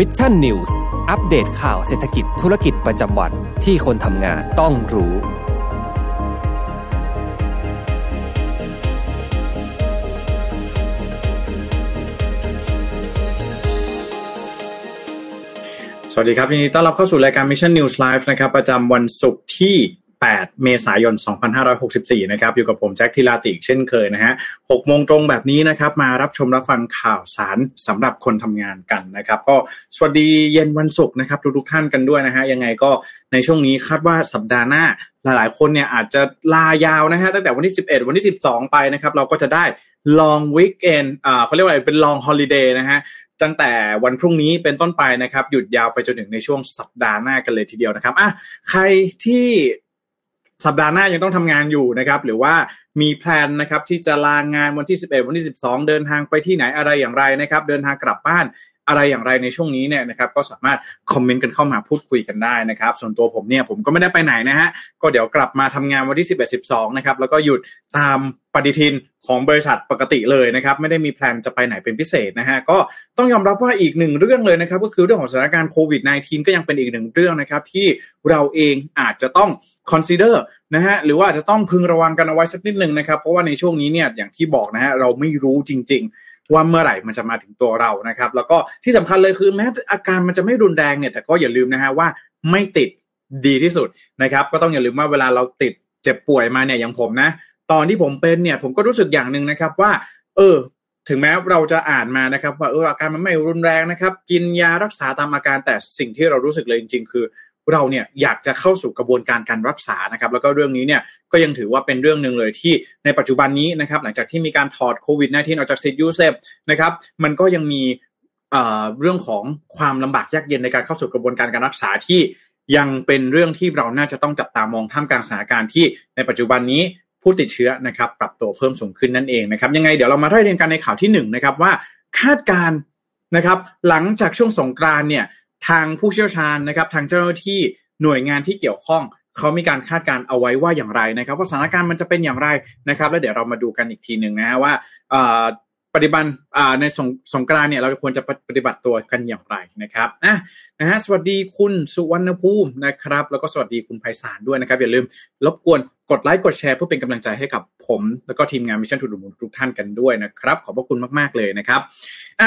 Mission News update ข่าวเศรษฐกิจธุรกิจประจำวันที่คนทำงานต้องรู้ สวัสดีครับยินดีต้อนรับเข้าสู่รายการ Mission News Live นะครับ ประจำวันศุกร์ที่ 8 เมษายน 2564 นะครับ อยู่กับผมแจ็คทิลาติกเช่นเคยนะฮะ6โมงตรงแบบนี้นะครับ มารับชมรับฟังข่าวสารสำหรับคนทำงานกันนะครับ ก็สวัสดีเย็นวันศุกร์นะครับ ทุกๆท่านกันด้วยนะฮะ ยังไงก็ในช่วงนี้คาดว่าสัปดาห์หน้าหลายๆ คนเนี่ยอาจจะลายาวนะฮะตั้งแต่วันที่ 11 วันที่ 12 ไปนะครับ เราก็จะได้ long weekend อ่าเขาเรียกว่าอะไรเป็น long holiday นะฮะตั้งแต่วันพรุ่งนี้เป็นต้นไปนะครับ หยุดยาวไปจนถึงในช่วงสัปดาห์หน้ากันเลยทีเดียวนะครับอะใครที่ สัปดาห์หน้ายังต้องทำงานอยู่นะครับ หรือว่ามีแพลนนะครับที่จะลางานวันที่ 11 วันที่ 12 เดินทางไปที่ไหนอะไรอย่างไรนะครับ เดินทางกลับบ้านอะไรอย่างไรในช่วงนี้เนี่ยนะครับ ก็สามารถคอมเมนต์กันเข้ามาพูดคุยกันได้นะครับ ส่วนตัวผมเนี่ยผมก็ไม่ได้ไปไหนนะฮะก็เดี๋ยวกลับมาทำงานวันที่ 11 12 นะครับ แล้วก็หยุดตามปฏิทินของบริษัทปกติเลยนะครับไม่ได้มีแพลนจะไปไหนเป็นพิเศษนะฮะก็ต้องยอมรับว่าอีกหนึ่งเรื่องเลยนะครับ ก็คือเรื่องของสถานการณ์โควิด -19 ก็ยังเป็นอีกหนึ่งเรื่องนะครับ ที่เราเองอาจจะต้อง consider นะฮะหรือว่าอาจจะต้องพึงระวังกันเอาไว้สักนิดหนึ่งนะครับ เพราะว่าในช่วงนี้เนี่ยอย่างที่บอกนะฮะเราไม่รู้จริง ๆ ว่าเมื่อไหร่มันจะมาถึงตัวเรานะครับ แล้วก็ที่สำคัญเลยคือแม้อาการมันจะไม่รุนแรงเนี่ยแต่ก็อย่าลืมนะฮะว่าไม่ติดดีที่สุดนะครับ ก็ต้องอย่าลืมว่าเวลาเราติดเจ็บป่วยมาเนี่ยอย่างผมนะ ตอนที่ผมเป็นเนี่ยผมก็รู้สึกอย่างหนึ่งนะครับว่า เออ ถึงแม้เราจะอ่านมานะครับ ว่าเอออาการมันไม่รุนแรงนะครับ กินยารักษาตามอาการแต่สิ่งที่เรารู้สึกเลยจริง ๆ คือ เราเนี่ยอยากจะเข้าสู่กระบวนการการรักษานะครับ แล้วก็เรื่องนี้เนี่ยก็ยังถือว่าเป็นเรื่องหนึ่งเลยที่ในปัจจุบันนี้นะครับ หลังจากที่มีการถอดโควิด -19 ออกจากสิทธิ์ยูเซฟนะครับ มันก็ยังมีเรื่องของความลำบากยากเย็นในการเข้าสู่กระบวนการการรักษาที่ยังเป็นเรื่องที่เราน่าจะต้องจับตามองท่ามกลางสถานการณ์ที่ในปัจจุบันนี้ผู้ติดเชื้อนะครับ ปรับตัวเพิ่มสูงขึ้นนั่นเองนะครับ ยังไงเดี๋ยวเรามาไล่เรียงกันในข่าวที่หนึ่งนะครับว่าคาดการณ์นะครับ หลังจากช่วงสงกรานต์เนี่ย ทางผู้เชี่ยวชาญนะครับ ทางเจ้าหน้าที่หน่วยงานที่เกี่ยวข้องเขามีการคาดการณ์เอาไว้ว่าอย่างไรนะครับว่าสถานการณ์มันจะเป็นอย่างไรนะครับ แล้วเดี๋ยวเรามาดูกันอีกทีหนึ่งนะฮะว่า ปฏิบัติในสงสงกรานต์เนี่ยเราควรจะปฏิบัติตัวกันอย่างไรนะครับนะนะฮะสวัสดีคุณสุวรรณภูมินะครับ แล้วก็สวัสดีคุณไพศาลด้วยนะครับ อย่าลืมรบกวนกดไลค์กดแชร์เพื่อเป็นกำลังใจให้กับผม แล้วก็ทีมงาน Mission To The Moon ทุกท่านกันด้วยนะครับ ขอบพระคุณมากๆเลยนะครับ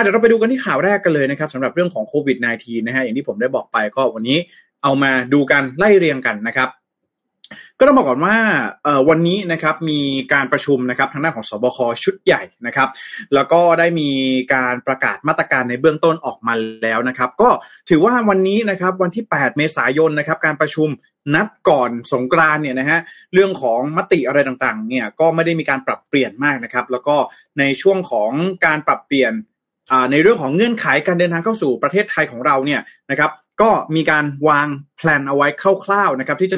เดี๋ยวเราไปดูกันที่ข่าวแรกกันเลยนะครับสำหรับเรื่องของโควิด -19 นะฮะอย่างที่ผมได้บอกไปก็วันนี้เอามาดูกันไล่เรียงกันนะครับ ก็ต้องบอกก่อนว่าวันนี้นะครับมีการประชุมนะครับทางด้านของสบคชุดใหญ่นะครับ แล้วก็ได้มีการประกาศมาตรการในเบื้องต้นออกมาแล้วนะครับ ก็ถือว่าวันนี้นะครับวันที่ 8 เมษายนนะครับ การประชุมนัดก่อนสงกรานเนี่ยนะฮะเรื่องของมติอะไรต่างๆเนี่ยก็ไม่ได้มีการปรับเปลี่ยนมากนะครับ แล้วก็ในช่วงของการปรับเปลี่ยนในเรื่องของเงื่อนไขการเดินทางเข้าสู่ประเทศไทยของเราเนี่ยนะครับ ก็มีการวางแผนเอาไว้คร่าวๆนะครับ ที่จะ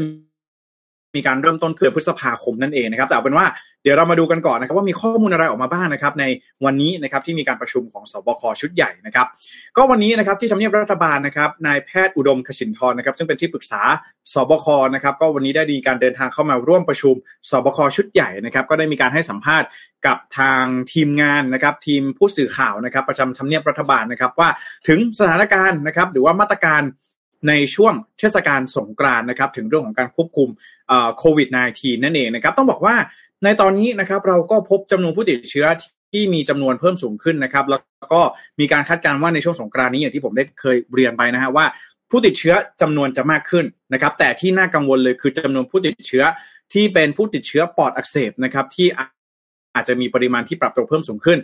มีการเริ่มต้นเดือนพฤษภาคมนั่นเองนะครับ แต่เอาเป็นว่าเดี๋ยวเรามาดูกันก่อนนะครับว่ามีข้อมูลอะไรออกมาบ้างนะครับ ในวันนี้นะครับที่มีการประชุมของสบคชุดใหญ่นะครับ ก็วันนี้นะครับที่ทำเนียบรัฐบาลนะครับนายแพทย์อุดมขชินทร์นะครับ ซึ่งเป็นที่ปรึกษาสบคนะครับ ก็วันนี้ได้มีการเดินทางเข้ามาร่วมประชุมสบคชุดใหญ่นะครับ ก็ได้มีการให้สัมภาษณ์กับทางทีมงานนะครับ ทีมผู้สื่อข่าวนะครับ ประจำทำเนียบรัฐบาลนะครับ ว่าถึงสถานการณ์นะครับ หรือว่ามาตรการ ในช่วงเทศกาลสงกรานนะครับถึงเรื่องของการควบคุมโควิด -19 นั่นเองนะครับต้องบอกว่าในตอนนี้นะครับเราก็พบจำนวนผู้ติดเชื้อที่มีจำนวนเพิ่มสูงขึ้นนะครับ แล้วก็มีการคาดการณ์ว่าในช่วงสงกรานนี้อย่างที่ผมได้เคยเรียนไปนะฮะว่าผู้ติดเชื้อจำนวนจะมากขึ้นนะครับ แต่ที่น่ากังวลเลยคือจำนวนผู้ติดเชื้อที่เป็นผู้ติดเชื้อปอดอักเสบนะครับที่อาจจะมีปริมาณที่ปรับตัวเพิ่มสูงขึ้น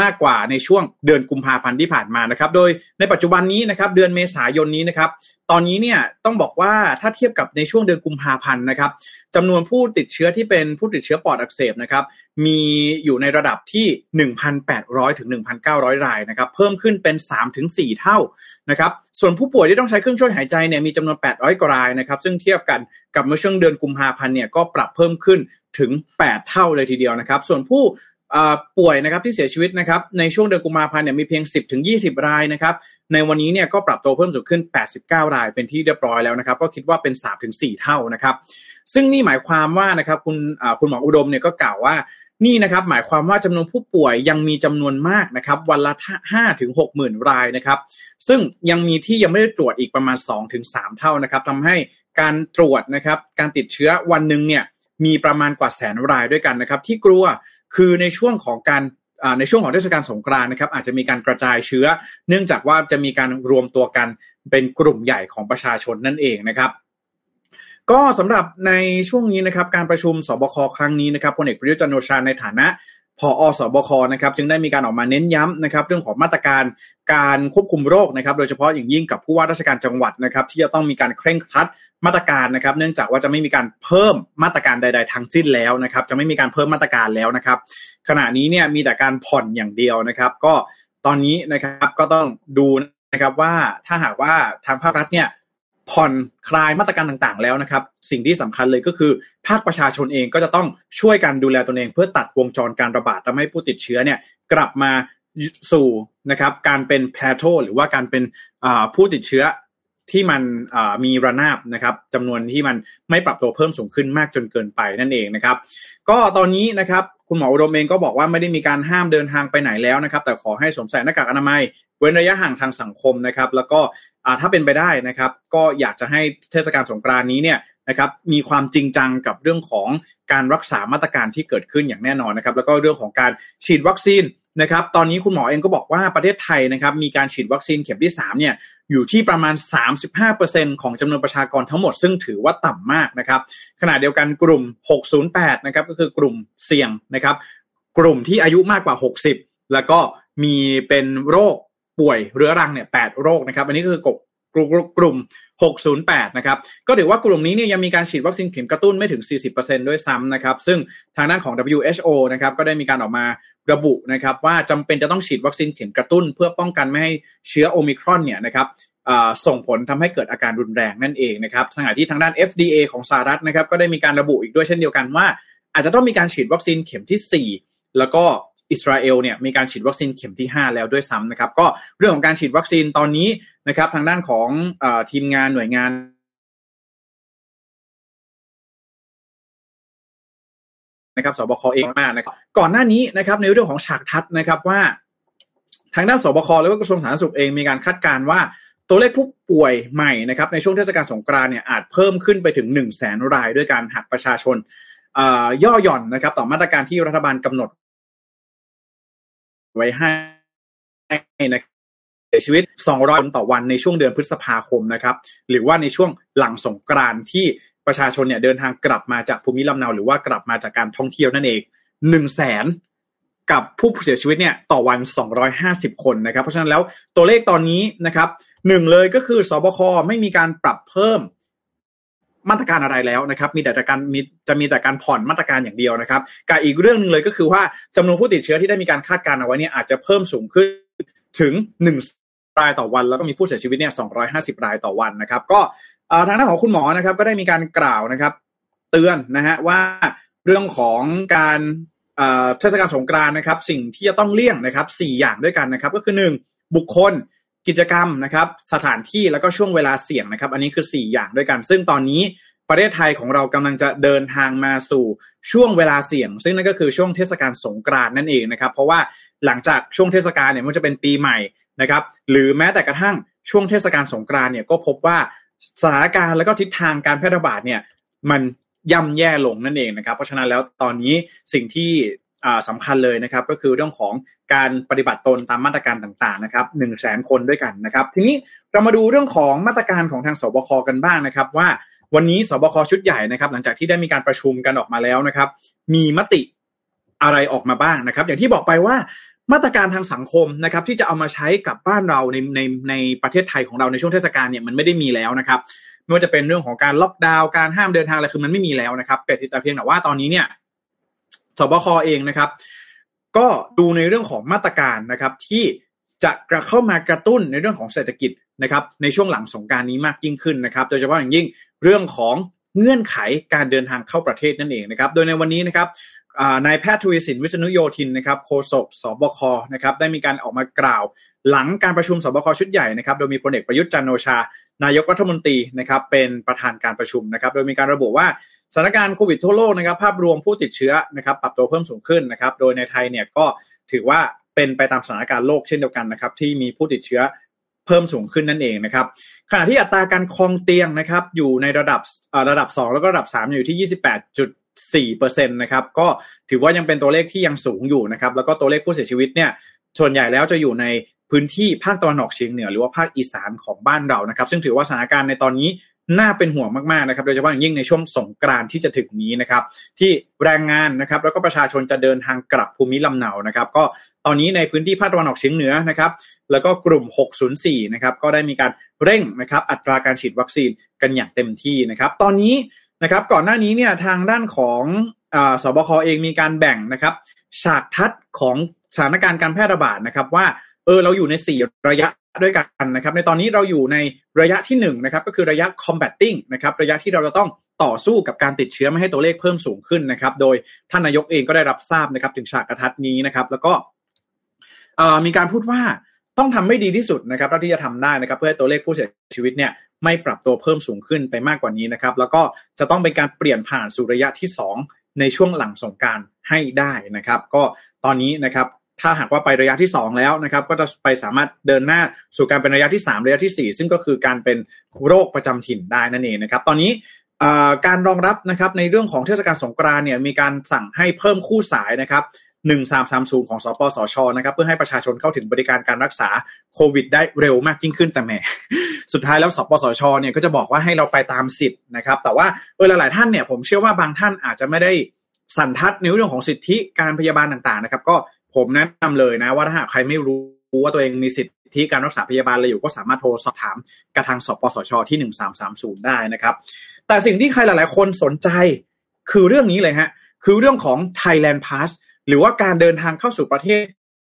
มากกว่าในช่วงเดือนกุมภาพันธ์ที่ผ่านมานะครับ โดยในปัจจุบันนี้นะครับเดือนเมษายนนี้นะครับตอนนี้เนี่ยต้องบอกว่าถ้าเทียบกับในช่วงเดือนกุมภาพันธ์นะครับจำนวนผู้ติดเชื้อที่เป็นผู้ติดเชื้อปอดอักเสบนะครับมีอยู่ในระดับที่ 1,800 ถึง 1,900 รายนะครับเพิ่มขึ้นเป็น 3-4 เท่านะครับส่วนผู้ป่วยที่ต้องใช้เครื่องช่วยหายใจเนี่ยมีจำนวน 800 กว่ารายนะครับซึ่งเทียบกันกับเมื่อช่วงเดือนกุมภาพันธ์เนี่ยก็ปรับเพิ่มขึ้นถึง 8 เท่าเลยทีเดียวนะครับ ส่วนผู้ ป่วยนะครับที่เสียชีวิตนะครับในช่วงเดือนกุมภาพันธ์เนี่ยมีเพียง 10ถึง20 รายนะครับในวันนี้เนี่ยก็ปรับตัวเพิ่มสูงขึ้น 89 รายเป็นที่เรียบร้อยแล้วนะครับก็คิดว่าเป็น3ถึง4เท่านะครับซึ่งนี่หมายความว่านะครับคุณคุณหมออุดมเนี่ยก็กล่าวว่านี่นะครับหมายความว่าจำนวนผู้ป่วยยังมีจำนวนมากนะครับวันละห้าถึงหกหมื่นรายนะครับซึ่งยังมีที่ยังไม่ได้ตรวจอีกประมาณ2อถึงสเท่านะครับทำให้การตรวจนะครับการติดเชื้อวันหนึ่งเนี่ยมีประมาณกว่าแสนรายด้วยกันนะครับที่กลัว คือในช่วงของการในช่วงของเทศกาลสงกรานต์นะครับอาจจะมีการกระจายเชื้อ เนื่องจากว่าจะมีการรวมตัวกันเป็นกลุ่มใหญ่ของประชาชนนั่นเองนะครับก็สำหรับในช่วงนี้นะครับการประชุมสบคครั้งนี้นะครับพลเอกประยุทธ์จันโอชาในฐานะ พออสบคนะครับจึงได้มีการออกมาเน้นย้ำนะครับเรื่องของมาตรการการควบคุมโรคนะครับโดยเฉพาะอย่างยิ่งกับผู้ว่าราชการจังหวัดนะครับที่จะต้องมีการเคร่งครัดมาตรการนะครับ เนื่องจากว่าจะไม่มีการเพิ่มมาตรการใด ๆ ทั้งสิ้นแล้วนะครับ จะไม่มีการเพิ่มมาตรการแล้วนะครับ ขณะนี้เนี่ยมีแต่การผ่อนอย่างเดียวนะครับ ก็ตอนนี้นะครับก็ต้องดูนะครับว่าถ้าหากว่าทางภาครัฐเนี่ย ผ่อนคลายมาตรการต่างๆ แล้วนะครับ สิ่งที่สำคัญเลยก็คือ ภาคประชาชนเองก็จะต้องช่วยกันดูแลตนเอง เพื่อตัดวงจรการระบาดทำให้ผู้ติดเชื้อเนี่ยกลับมาสู่นะครับการเป็นแพโทหรือว่าการเป็นผู้ติดเชื้อที่มันมีระนาบนะครับจำนวนที่มันไม่ปรับตัวเพิ่มสูงขึ้นมากจนเกินไปนั่นเองนะครับ ก็ตอนนี้นะครับคุณหมออุดมเองก็บอกว่าไม่ได้มีการห้ามเดินทางไปไหนแล้วนะครับ แต่ขอให้สวมใส่หน้ากากอนามัย เว้นระยะห่างทางสังคมนะครับ แล้วก็ ถ้าเป็นไปได้นะครับก็อยากจะให้เทศกาลสงกรานนี้เนี่ยนะครับมีความจริงจังกับเรื่องของการรักษามาตรการที่เกิดขึ้นอย่างแน่นอนนะครับแล้วก็เรื่องของการฉีดวัคซีนนะครับตอนนี้คุณหมอเองก็บอกว่าประเทศไทยนะครับมีการฉีดวัคซีนเข็มที่3เนี่ยอยู่ที่ประมาณ 35%ของจำนวนประชากรทั้งหมด ซึ่งถือว่าต่ำมากนะครับขณะเดียวกันกลุ่ม 608นะครับก็คือกลุ่มเสี่ยงนะครับกลุ่มที่อายุมากกว่า 60 แล้วก็มีเป็นโรค ป่วยเรื้อรังเนี่ย8โรคนะครับ อันนี้ก็คือกกลุ่ม 608 นะครับ ก็ถือว่ากลุ่มนี้เนี่ยยังมีการฉีดวัคซีนเข็มกระตุ้นไม่ถึง 40%ด้วยซ้ำนะครับ ซึ่งทางด้านของ WHO นะครับ ก็ได้มีการออกมาระบุนะครับ ว่าจำเป็นจะต้องฉีดวัคซีนเข็มกระตุ้น เพื่อป้องกันไม่ให้เชื้อโอมิครอนเนี่ยนะครับส่งผลทำให้เกิดอาการรุนแรงนั่นเองนะครับขณะที่ทางด้าน FDA ของสหรัฐนะครับ ก็ได้มีการระบุอีกด้วยเช่นเดียวกันว่า อาจจะต้องมีการฉีดวัคซีนเข็มที่ 4 แล้วก็ อิสราเอลเนี่ยมีการฉีดวัคซีนเข็มที่ 5 แล้วด้วยซ้ำนะครับ ก็เรื่องของการฉีดวัคซีนตอนนี้นะครับทางด้านของอทีมงานหน่วยงานนะครับสบคเองมากนะครับก่อนหน้านี้นะครับในเรื่องของฉากทัดนะครับว่า ทางด้านสบคและกระทรวงสาธารณสุขเองมีการคาดการณ์ว่าตัวเลขผู้ป่วยใหม่นะครับในช่วงเทศกาลสงกรานเนี่ยอาจเพิ่มขึ้นไปถึง1นึ่งแสนรายด้วยการหักประชาชนย่อหย่อนนะครับต่อมาตรการที่รัฐบาลกำหนด ไว้ให้นะเสียชีวิต 200 คนต่อวันในช่วงเดือนพฤษภาคมนะครับ หรือว่าในช่วงหลังสงกรานที่ประชาชนเนี่ยเดินทางกลับมาจากภูมิลำเนา หรือว่ากลับมาจากการท่องเที่ยวนั่นเองหนึ่งแสนกับผู้เสียชีวิตเนี่ยต่อวัน 250 คนนะครับ เพราะฉะนั้นแล้วตัวเลขตอนนี้นะครับหนึ่งเลยก็คือสบคไม่มีการปรับเพิ่ม มาตรการอะไรแล้วนะครับ มีแต่การมีจะมีแต่การผ่อนมาตรการอย่างเดียวนะครับกับอีกเรื่องหนึ่งเลยก็คือว่าจำนวนผู้ติดเชื้อที่ได้มีการคาดการณ์เอาไว้เนี่ยอาจจะเพิ่มสูงขึ้นถึงหนึ่งรายต่อวัน แล้วก็มีผู้เสียชีวิตเนี่ยสองรายต่อวันนะครับ ก็ทางด้านของคุณหมอนะครับ ก็ได้มีการกล่าวนะครับ เตือนนะฮะว่าเรื่องของการเทศกาลสงกรานนะครับ สิ่งที่จะต้องเลี่ยงนะครับสี่อย่างด้วยกันนะครับ ก็คือหนึ่งบุคคล กิจกรรมนะครับสถานที่แล้วก็ช่วงเวลาเสี่ยงนะครับ อันนี้คือ 4 อย่างด้วยกัน ซึ่งตอนนี้ประเทศไทยของเรากำลังจะเดินทางมาสู่ช่วงเวลาเสี่ยง ซึ่งนั่นก็คือช่วงเทศกาลสงกรานต์นั่นเองนะครับ เพราะว่าหลังจากช่วงเทศกาลเนี่ยมันจะเป็นปีใหม่นะครับ หรือแม้แต่กระทั่งช่วงเทศกาลสงกรานต์เนี่ยก็พบว่าสถานการณ์แล้วก็ทิศทางการแพร่ระบาดเนี่ยมันย่ำแย่ลงนั่นเองนะครับ เพราะฉะนั้นแล้วตอนนี้สิ่งที่ สำคัญเลยนะครับ ก็คือเรื่องของการปฏิบัติตนตามมาตรการต่างๆนะครับหนึ่งแสนคนด้วยกันนะครับ ทีนี้เรามาดูเรื่องของมาตรการของทางสบคกันบ้างนะครับ ว่าวันนี้สบคชุดใหญ่นะครับ หลังจากที่ได้มีการประชุมกันออกมาแล้วนะครับ มีมติอะไรออกมาบ้างนะครับ อย่างที่บอกไปว่ามาตรการทางสังคมนะครับ ที่จะเอามาใช้กับบ้านเราในในในประเทศไทยของเราในช่วงเทศกาลเนี่ยมันไม่ได้มีแล้วนะครับไม่ว่าจะเป็นเรื่องของการล็อกดาวน์การห้ามเดินทางอะไรคือมันไม่มีแล้วนะครับแต่เพียงแต่ว่าตอนนี้เนี่ย สบคเองนะครับ ก็ดูในเรื่องของมาตรการนะครับ ที่จะกระเข้ามากระตุ้นในเรื่องของเศรษฐกิจนะครับ ในช่วงหลังสงการนี้มากยิ่งขึ้นนะครับ โดยเฉพาะอย่างยิ่งเรื่องของเงื่อนไขการเดินทางเข้าประเทศนั่นเองนะครับ โดยในวันนี้นะครับนายแพทย์ทวีสินวิษณุโยธินนะครับโฆษกสบคนะครับได้มีการออกมากล่าว หลังการประชุมสบคชุดใหญ่นะครับโดยมีพลเอกประยุทธ์จันโอชา นายกรัฐมนตรีนะครับเป็นประธานการประชุมนะครับ โดยมีการระบุว่า สถานการณ์โควิดทั่วโลกนะครับภาพรวมผู้ติดเชื้อนะครับปรับตัวเพิ่มสูงขึ้นนะครับโดยในไทยเนี่ยก็ถือว่าเป็นไปตามสถานการณ์โลกเช่นเดียวกันนะครับที่มีผู้ติดเชื้อเพิ่มสูงขึ้นนั่นเองนะครับขณะที่อัตราการคลองเตียงนะครับอยู่ในระดับระดับ 2 แล้วก็ระดับ 3 อยู่ที่ 28.4เปอร์เซ็นต์นะครับก็ถือว่ายังเป็นตัวเลขที่ยังสูงอยู่นะครับแล้วก็ตัวเลขผู้เสียชีวิตเนี่ยส่วนใหญ่แล้วจะอยู่ในพื้นที่ภาคตะวันออกเฉียงเหนือหรือว่าภาคอีสานของบ้านเรานะครับ ซึ่งถือว่าสถานการณ์ในตอนนี้ น่าเป็นห่วงมากๆนะครับโดยเฉพาะอย่างยิ่งในช่วงสงกรานที่จะถึงนี้นะครับ ที่แรงงานนะครับแล้วก็ประชาชนจะเดินทางกลับภูมิลำเนานะครับ ก็ตอนนี้ในพื้นที่ภาคตะวันออกเฉียงเหนือนะครับ แล้วก็กลุ่ม 604 นะครับ ก็ได้มีการเร่งนะครับ อัตราการฉีดวัคซีนกันอย่างเต็มที่นะครับ ตอนนี้นะครับก่อนหน้านี้เนี่ยทางด้านของอสบคเองมีการแบ่งนะครับฉากทัดของสถานการณ์การแพร่ระบาดนะครับว่าเออเราอยู่ใน 4 ระยะ ด้วยกันนะครับ ในตอนนี้เราอยู่ในระยะที่1นนะครับก็คือระยะ combating นะครับระยะที่เราจะต้องต่อสู้กับการติดเชื้อไม่ให้ตัวเลขเพิ่มสูงขึ้นนะครับ โดยท่านนายกเองก็ได้รับทราบนะครับ ถึงฉากกระทัดนี้นะครับ แล้วก็มีการพูดว่าต้องทำไม่ดีที่สุดนะครับเท่าที่จะทำได้นะครับ เพื่อให้ตัวเลขผู้เสียชีวิตเนี่ยไม่ปรับตัวเพิ่มสูงขึ้นไปมากกว่านี้นะครับ แล้วก็จะต้องเป็นการเปลี่ยนผ่านสู่ระยะที่ 2 ในช่วงหลังสงการให้ได้นะครับ ก็ตอนนี้นะครับ ถ้าหากว่าไประยะที่ 2 แล้วนะครับ ก็จะไปสามารถเดินหน้าสู่การเป็นระยะที่ 3 ระยะที่ 4 ซึ่งก็คือการเป็นโรคประจำถิ่นได้นั่นเองนะครับ ตอนนี้การรองรับนะครับในเรื่องของเทศกาลสงกรานเนี่ยมีการสั่งให้เพิ่มคู่สายนะครับ1330 ของสปสชนะครับ เพื่อให้ประชาชนเข้าถึงบริการการรักษาโควิด ได้เร็วมากยิ่งขึ้นแต่แหมสุดท้ายแล้วสปสชเนี่ยก็จะบอกว่าให้เราไปตามสิทธิ์นะครับ แต่ว่าเออหลายๆท่านเนี่ยผมเชื่อว่าบางท่านอาจจะไม่ได้สันทัดในเรื่องของสิทธิการพยาบาลต่างๆนะครับ ก็ ผมแนะนำเลยนะ ว่าถ้าหากใครไม่รู้ว่าตัวเองมีสิทธิการรักษาพยาบาลอะไรอยู่ก็สามารถโทรสอบถามกระทางสปสชที่ 1330 ได้นะครับ แต่สิ่งที่ใครหลาย ๆ คนสนใจคือเรื่องนี้เลยฮะ คือเรื่องของ Thailand Pass หรือว่าการเดินทางเข้าสู่ประเทศ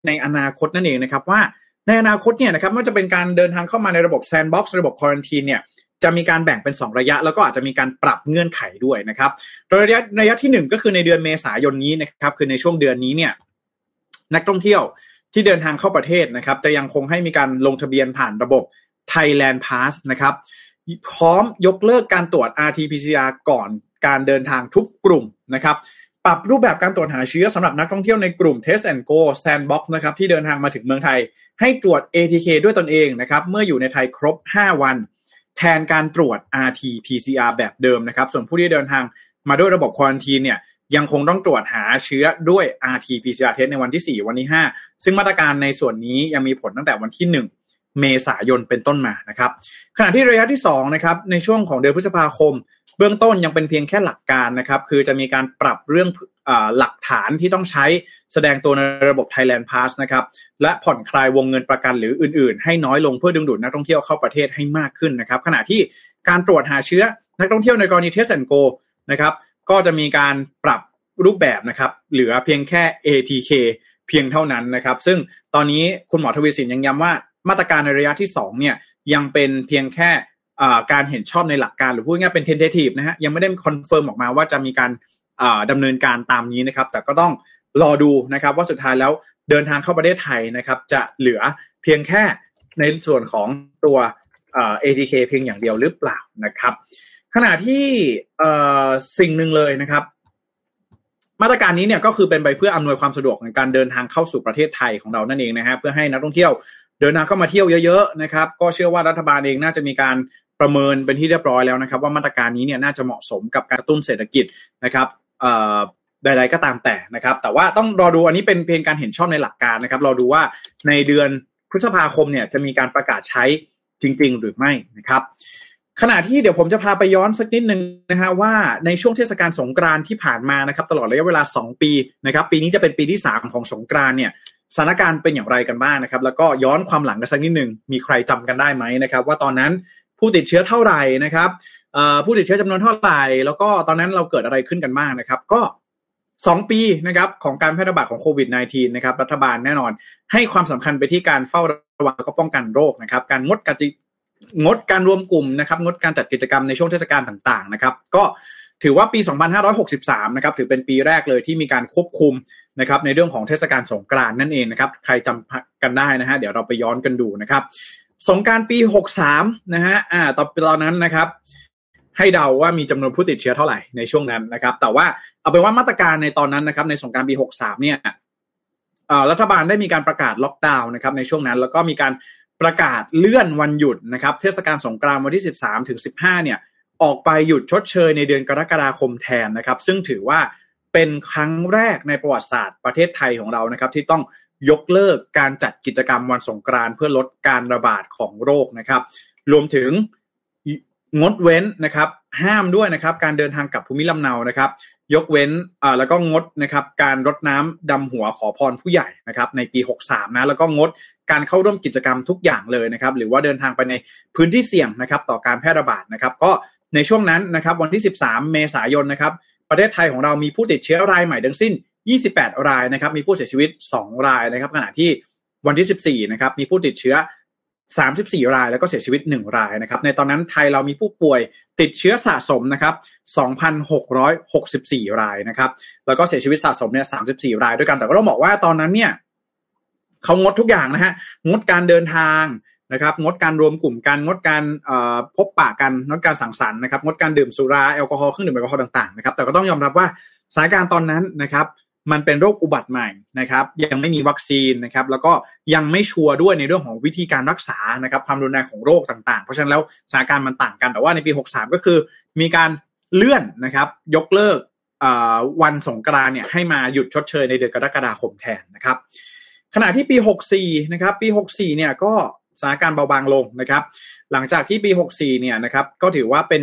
ในอนาคตนั่นเองนะครับว่าในอนาคตเนี่ยนะครับไม่ว่าจะเป็นการเดินทางเข้ามาในระบบ Sandbox ระบบ Quarantine เนี่ยจะมีการแบ่งเป็น 2 ระยะ แล้วก็อาจจะมีการปรับเงื่อนไขด้วยนะครับ ระยะระยะที่ 1 ก็คือในเดือนเมษายนนี้นะครับคือในช่วงเดือนนี้เนี่ย นักท่องเที่ยวที่เดินทางเข้าประเทศนะครับ จะยังคงให้มีการลงทะเบียนผ่านระบบ Thailand Pass นะครับ พร้อมยกเลิกการตรวจ RT-PCR ก่อนการเดินทางทุกกลุ่มนะครับ ปรับรูปแบบการตรวจหาเชื้อสำหรับนักท่องเที่ยวในกลุ่ม Test and Go Sandbox นะครับที่เดินทางมาถึงเมืองไทย ให้ตรวจ ATK ด้วยตนเองนะครับ เมื่ออยู่ในไทยครบ 5 วัน แทนการตรวจ RT-PCR แบบเดิมนะครับ ส่วนผู้ที่เดินทางมาด้วยระบบควอนตีนเนี่ย ยังคงต้องตรวจหาเชื้อด้วย RT-PCR test ในวันที่ 4 วันที่ 5 ซึ่งมาตรการในส่วนนี้ยังมีผลตั้งแต่วันที่ 1 เมษายนเป็นต้นมานะครับขณะที่ระยะที่2นะครับในช่วงของเดือนพฤษภาคม เบื้องต้นยังเป็นเพียงแค่หลักการนะครับคือจะมีการปรับเรื่องเอ่อหลักฐานที่ต้องใช้แสดงตัวในระบบ Thailand Pass นะครับและผ่อนคลายวงเงินประกันหรืออื่นๆ ให้น้อยลงเพื่อดึงดูดนักท่องเที่ยวเข้าประเทศให้มากขึ้นนะครับขณะที่การตรวจหาเชื้อนักท่องเที่ยวในกรณี Test and Go นะครับ ก็จะมีการปรับรูปแบบนะครับ เหลือเพียงแค่ ATK เพียงเท่านั้นนะครับ ซึ่งตอนนี้คุณหมอทวีสินยังย้ำว่ามาตรการในระยะที่2เนี่ยยังเป็นเพียงแค่การเห็นชอบในหลักการหรือพูดง่ายเป็น tentative นะฮะยังไม่ได้ confirm ออกมาว่าจะมีการดำเนินการตามนี้นะครับ แต่ก็ต้องรอดูนะครับ ว่าสุดท้ายแล้วเดินทางเข้าประเทศไทยนะครับ จะเหลือเพียงแค่ในส่วนของตัว ATK เพียงอย่างเดียวหรือเปล่านะครับ ขณะที่สิ่งหนึ่งเลยนะครับ มาตรการนี้เนี่ยก็คือเป็นไปเพื่ออำนวยความสะดวกในการเดินทางเข้าสู่ประเทศไทยของเรานั่นเองนะฮะเพื่อให้นักท่องเที่ยวเดินทางเข้ามาเที่ยวเยอะๆนะครับ ก็เชื่อว่ารัฐบาลเองน่าจะมีการประเมินเป็นที่เรียบร้อยแล้วนะครับ ว่ามาตรการนี้เนี่ยน่าจะเหมาะสมกับการกระตุ้นเศรษฐกิจนะครับใดๆก็ตามแต่นะครับ แต่ว่าต้องรอดูอันนี้เป็นเพียงการเห็นชอบในหลักการนะครับรอดูว่าในเดือนพฤษภาคมเนี่ยจะมีการประกาศใช้จริง ๆ หรือไม่นะครับ ขณะที่เดี๋ยวผมจะพาไปย้อนสักนิดหนึ่งนะฮะว่าในช่วงเทศกาลสงกรานที่ผ่านมานะครับ ตลอดระยะเวลา 2 ปีนะครับ ปีนี้จะเป็นปีที่ 3 ของสงกรานเนี่ยสถานการณ์เป็นอย่างไรกันบ้างนะครับ แล้วก็ย้อนความหลังกันสักนิดหนึ่งมีใครจำกันได้ไหมนะครับ ว่าตอนนั้นผู้ติดเชื้อเท่าไหร่นะครับผู้ติดเชื้อจำนวนเท่าไหร่ แล้วก็ตอนนั้นเราเกิดอะไรขึ้นกันบ้างนะครับ ก็2ปีนะครับของการแพร่ระบาดของโควิด -19 นะครับรัฐบาลแน่นอน ให้ความสำคัญไปที่การเฝ้าระวังและก็ป้องกันโรคนะครับ การงดการ งดการรวมกลุ่มนะครับงดการจัดกิจกรรมในช่วงเทศกาลต่างๆนะครับ ก็ถือว่าปี 2563 นะครับถือเป็นปีแรกเลยที่มีการควบคุมนะครับในเรื่องของเทศกาลสงกรานนั่นเองนะครับใครจำกันได้นะฮะเดี๋ยวเราไปย้อนกันดูนะครับ สงการปี 63 นะฮะอ่าตอนตอนนั้นนะครับ ให้เดาว่ามีจำนวนผู้ติดเชื้อเท่าไหร่ในช่วงนั้นนะครับ แต่ว่าเอาเป็นว่ามาตรการในตอนนั้นนะครับ ในสงการปี 63 เนี่ยรัฐบาลได้มีการประกาศล็อกดาวน์นะครับในช่วงนั้น แล้วก็มีการ ประกาศเลื่อนวันหยุดนะครับเทศกาลสงกรานต์วันที่ 13ถึง15 เนี่ยออกไปหยุดชดเชยในเดือนกรกฎาคมแทนนะครับ ซึ่งถือว่าเป็นครั้งแรกในประวัติศาสตร์ประเทศไทยของเรานะครับ ที่ต้องยกเลิกการจัดกิจกรรมวันสงกรานต์เพื่อลดการระบาดของโรคนะครับ รวมถึงงดเว้นนะครับ ห้ามด้วยนะครับ การเดินทางกับภูมิลำเนานะครับ ยกเว้นอ่าแล้วก็งดนะครับ การรดน้ำดำหัวขอพรผู้ใหญ่นะครับ ในปี 63 นะ แล้วก็งด การเข้าร่วมกิจกรรมทุกอย่างเลยนะครับหรือว่าเดินทางไปในพื้นที่เสี่ยงนะครับต่อการแพร่ระบาดนะครับก็ในช่วงนั้นนะครับวันที่ 13 เมษายนนะครับประเทศไทยของเรามีผู้ติดเชื้อรายใหม่ทั้งสิ้น 28 รายนะครับมีผู้เสียชีวิต 2 รายนะครับขณะที่วันที่ 14นะครับมีผู้ติดเชื้อ 34 รายแล้วก็เสียชีวิต 1 รายนะครับในตอนนั้นไทยเรามีผู้ป่วยติดเชื้อสะสมนะครับ 2,664 รายนะครับแล้วก็เสียชีวิตสะสมเนี่ย 34 รายด้วยกันแต่ก็ต้องบอกว่าตอนนั้นเนี่ย เขางดทุกอย่างนะฮะงดการเดินทางนะครับงดการรวมกลุ่มกันงดการพบปะกันงดการสังสรรค์นะครับงดการดื่มสุราแอลกอฮอล์เครื่องดื่มแอลกอฮอล์ต่างๆนะครับแต่ก็ต้องยอมรับว่าสถานการณ์ตอนนั้นนะครับมันเป็นโรคอุบัติใหม่นะครับ ยังไม่มีวัคซีนนะครับ แล้วก็ยังไม่ชัวร์ด้วยในเรื่องของวิธีการรักษานะครับ ความรุนแรงของโรคต่างๆ เพราะฉะนั้นแล้วสถานการณ์มันต่างกัน แต่ว่าในปี 63 ก็คือมีการเลื่อนนะครับ ยกเลิกวันสงกรานต์เนี่ยให้มาหยุดชดเชยในเดือนกรกฎาคมแทนนะครับ ขณะที่ปี 64 นะครับ ปี 64 เนี่ยก็สถานการณ์เบาบางลงนะครับ หลังจากที่ปี 64 เนี่ยนะครับ ก็ถือว่าเป็น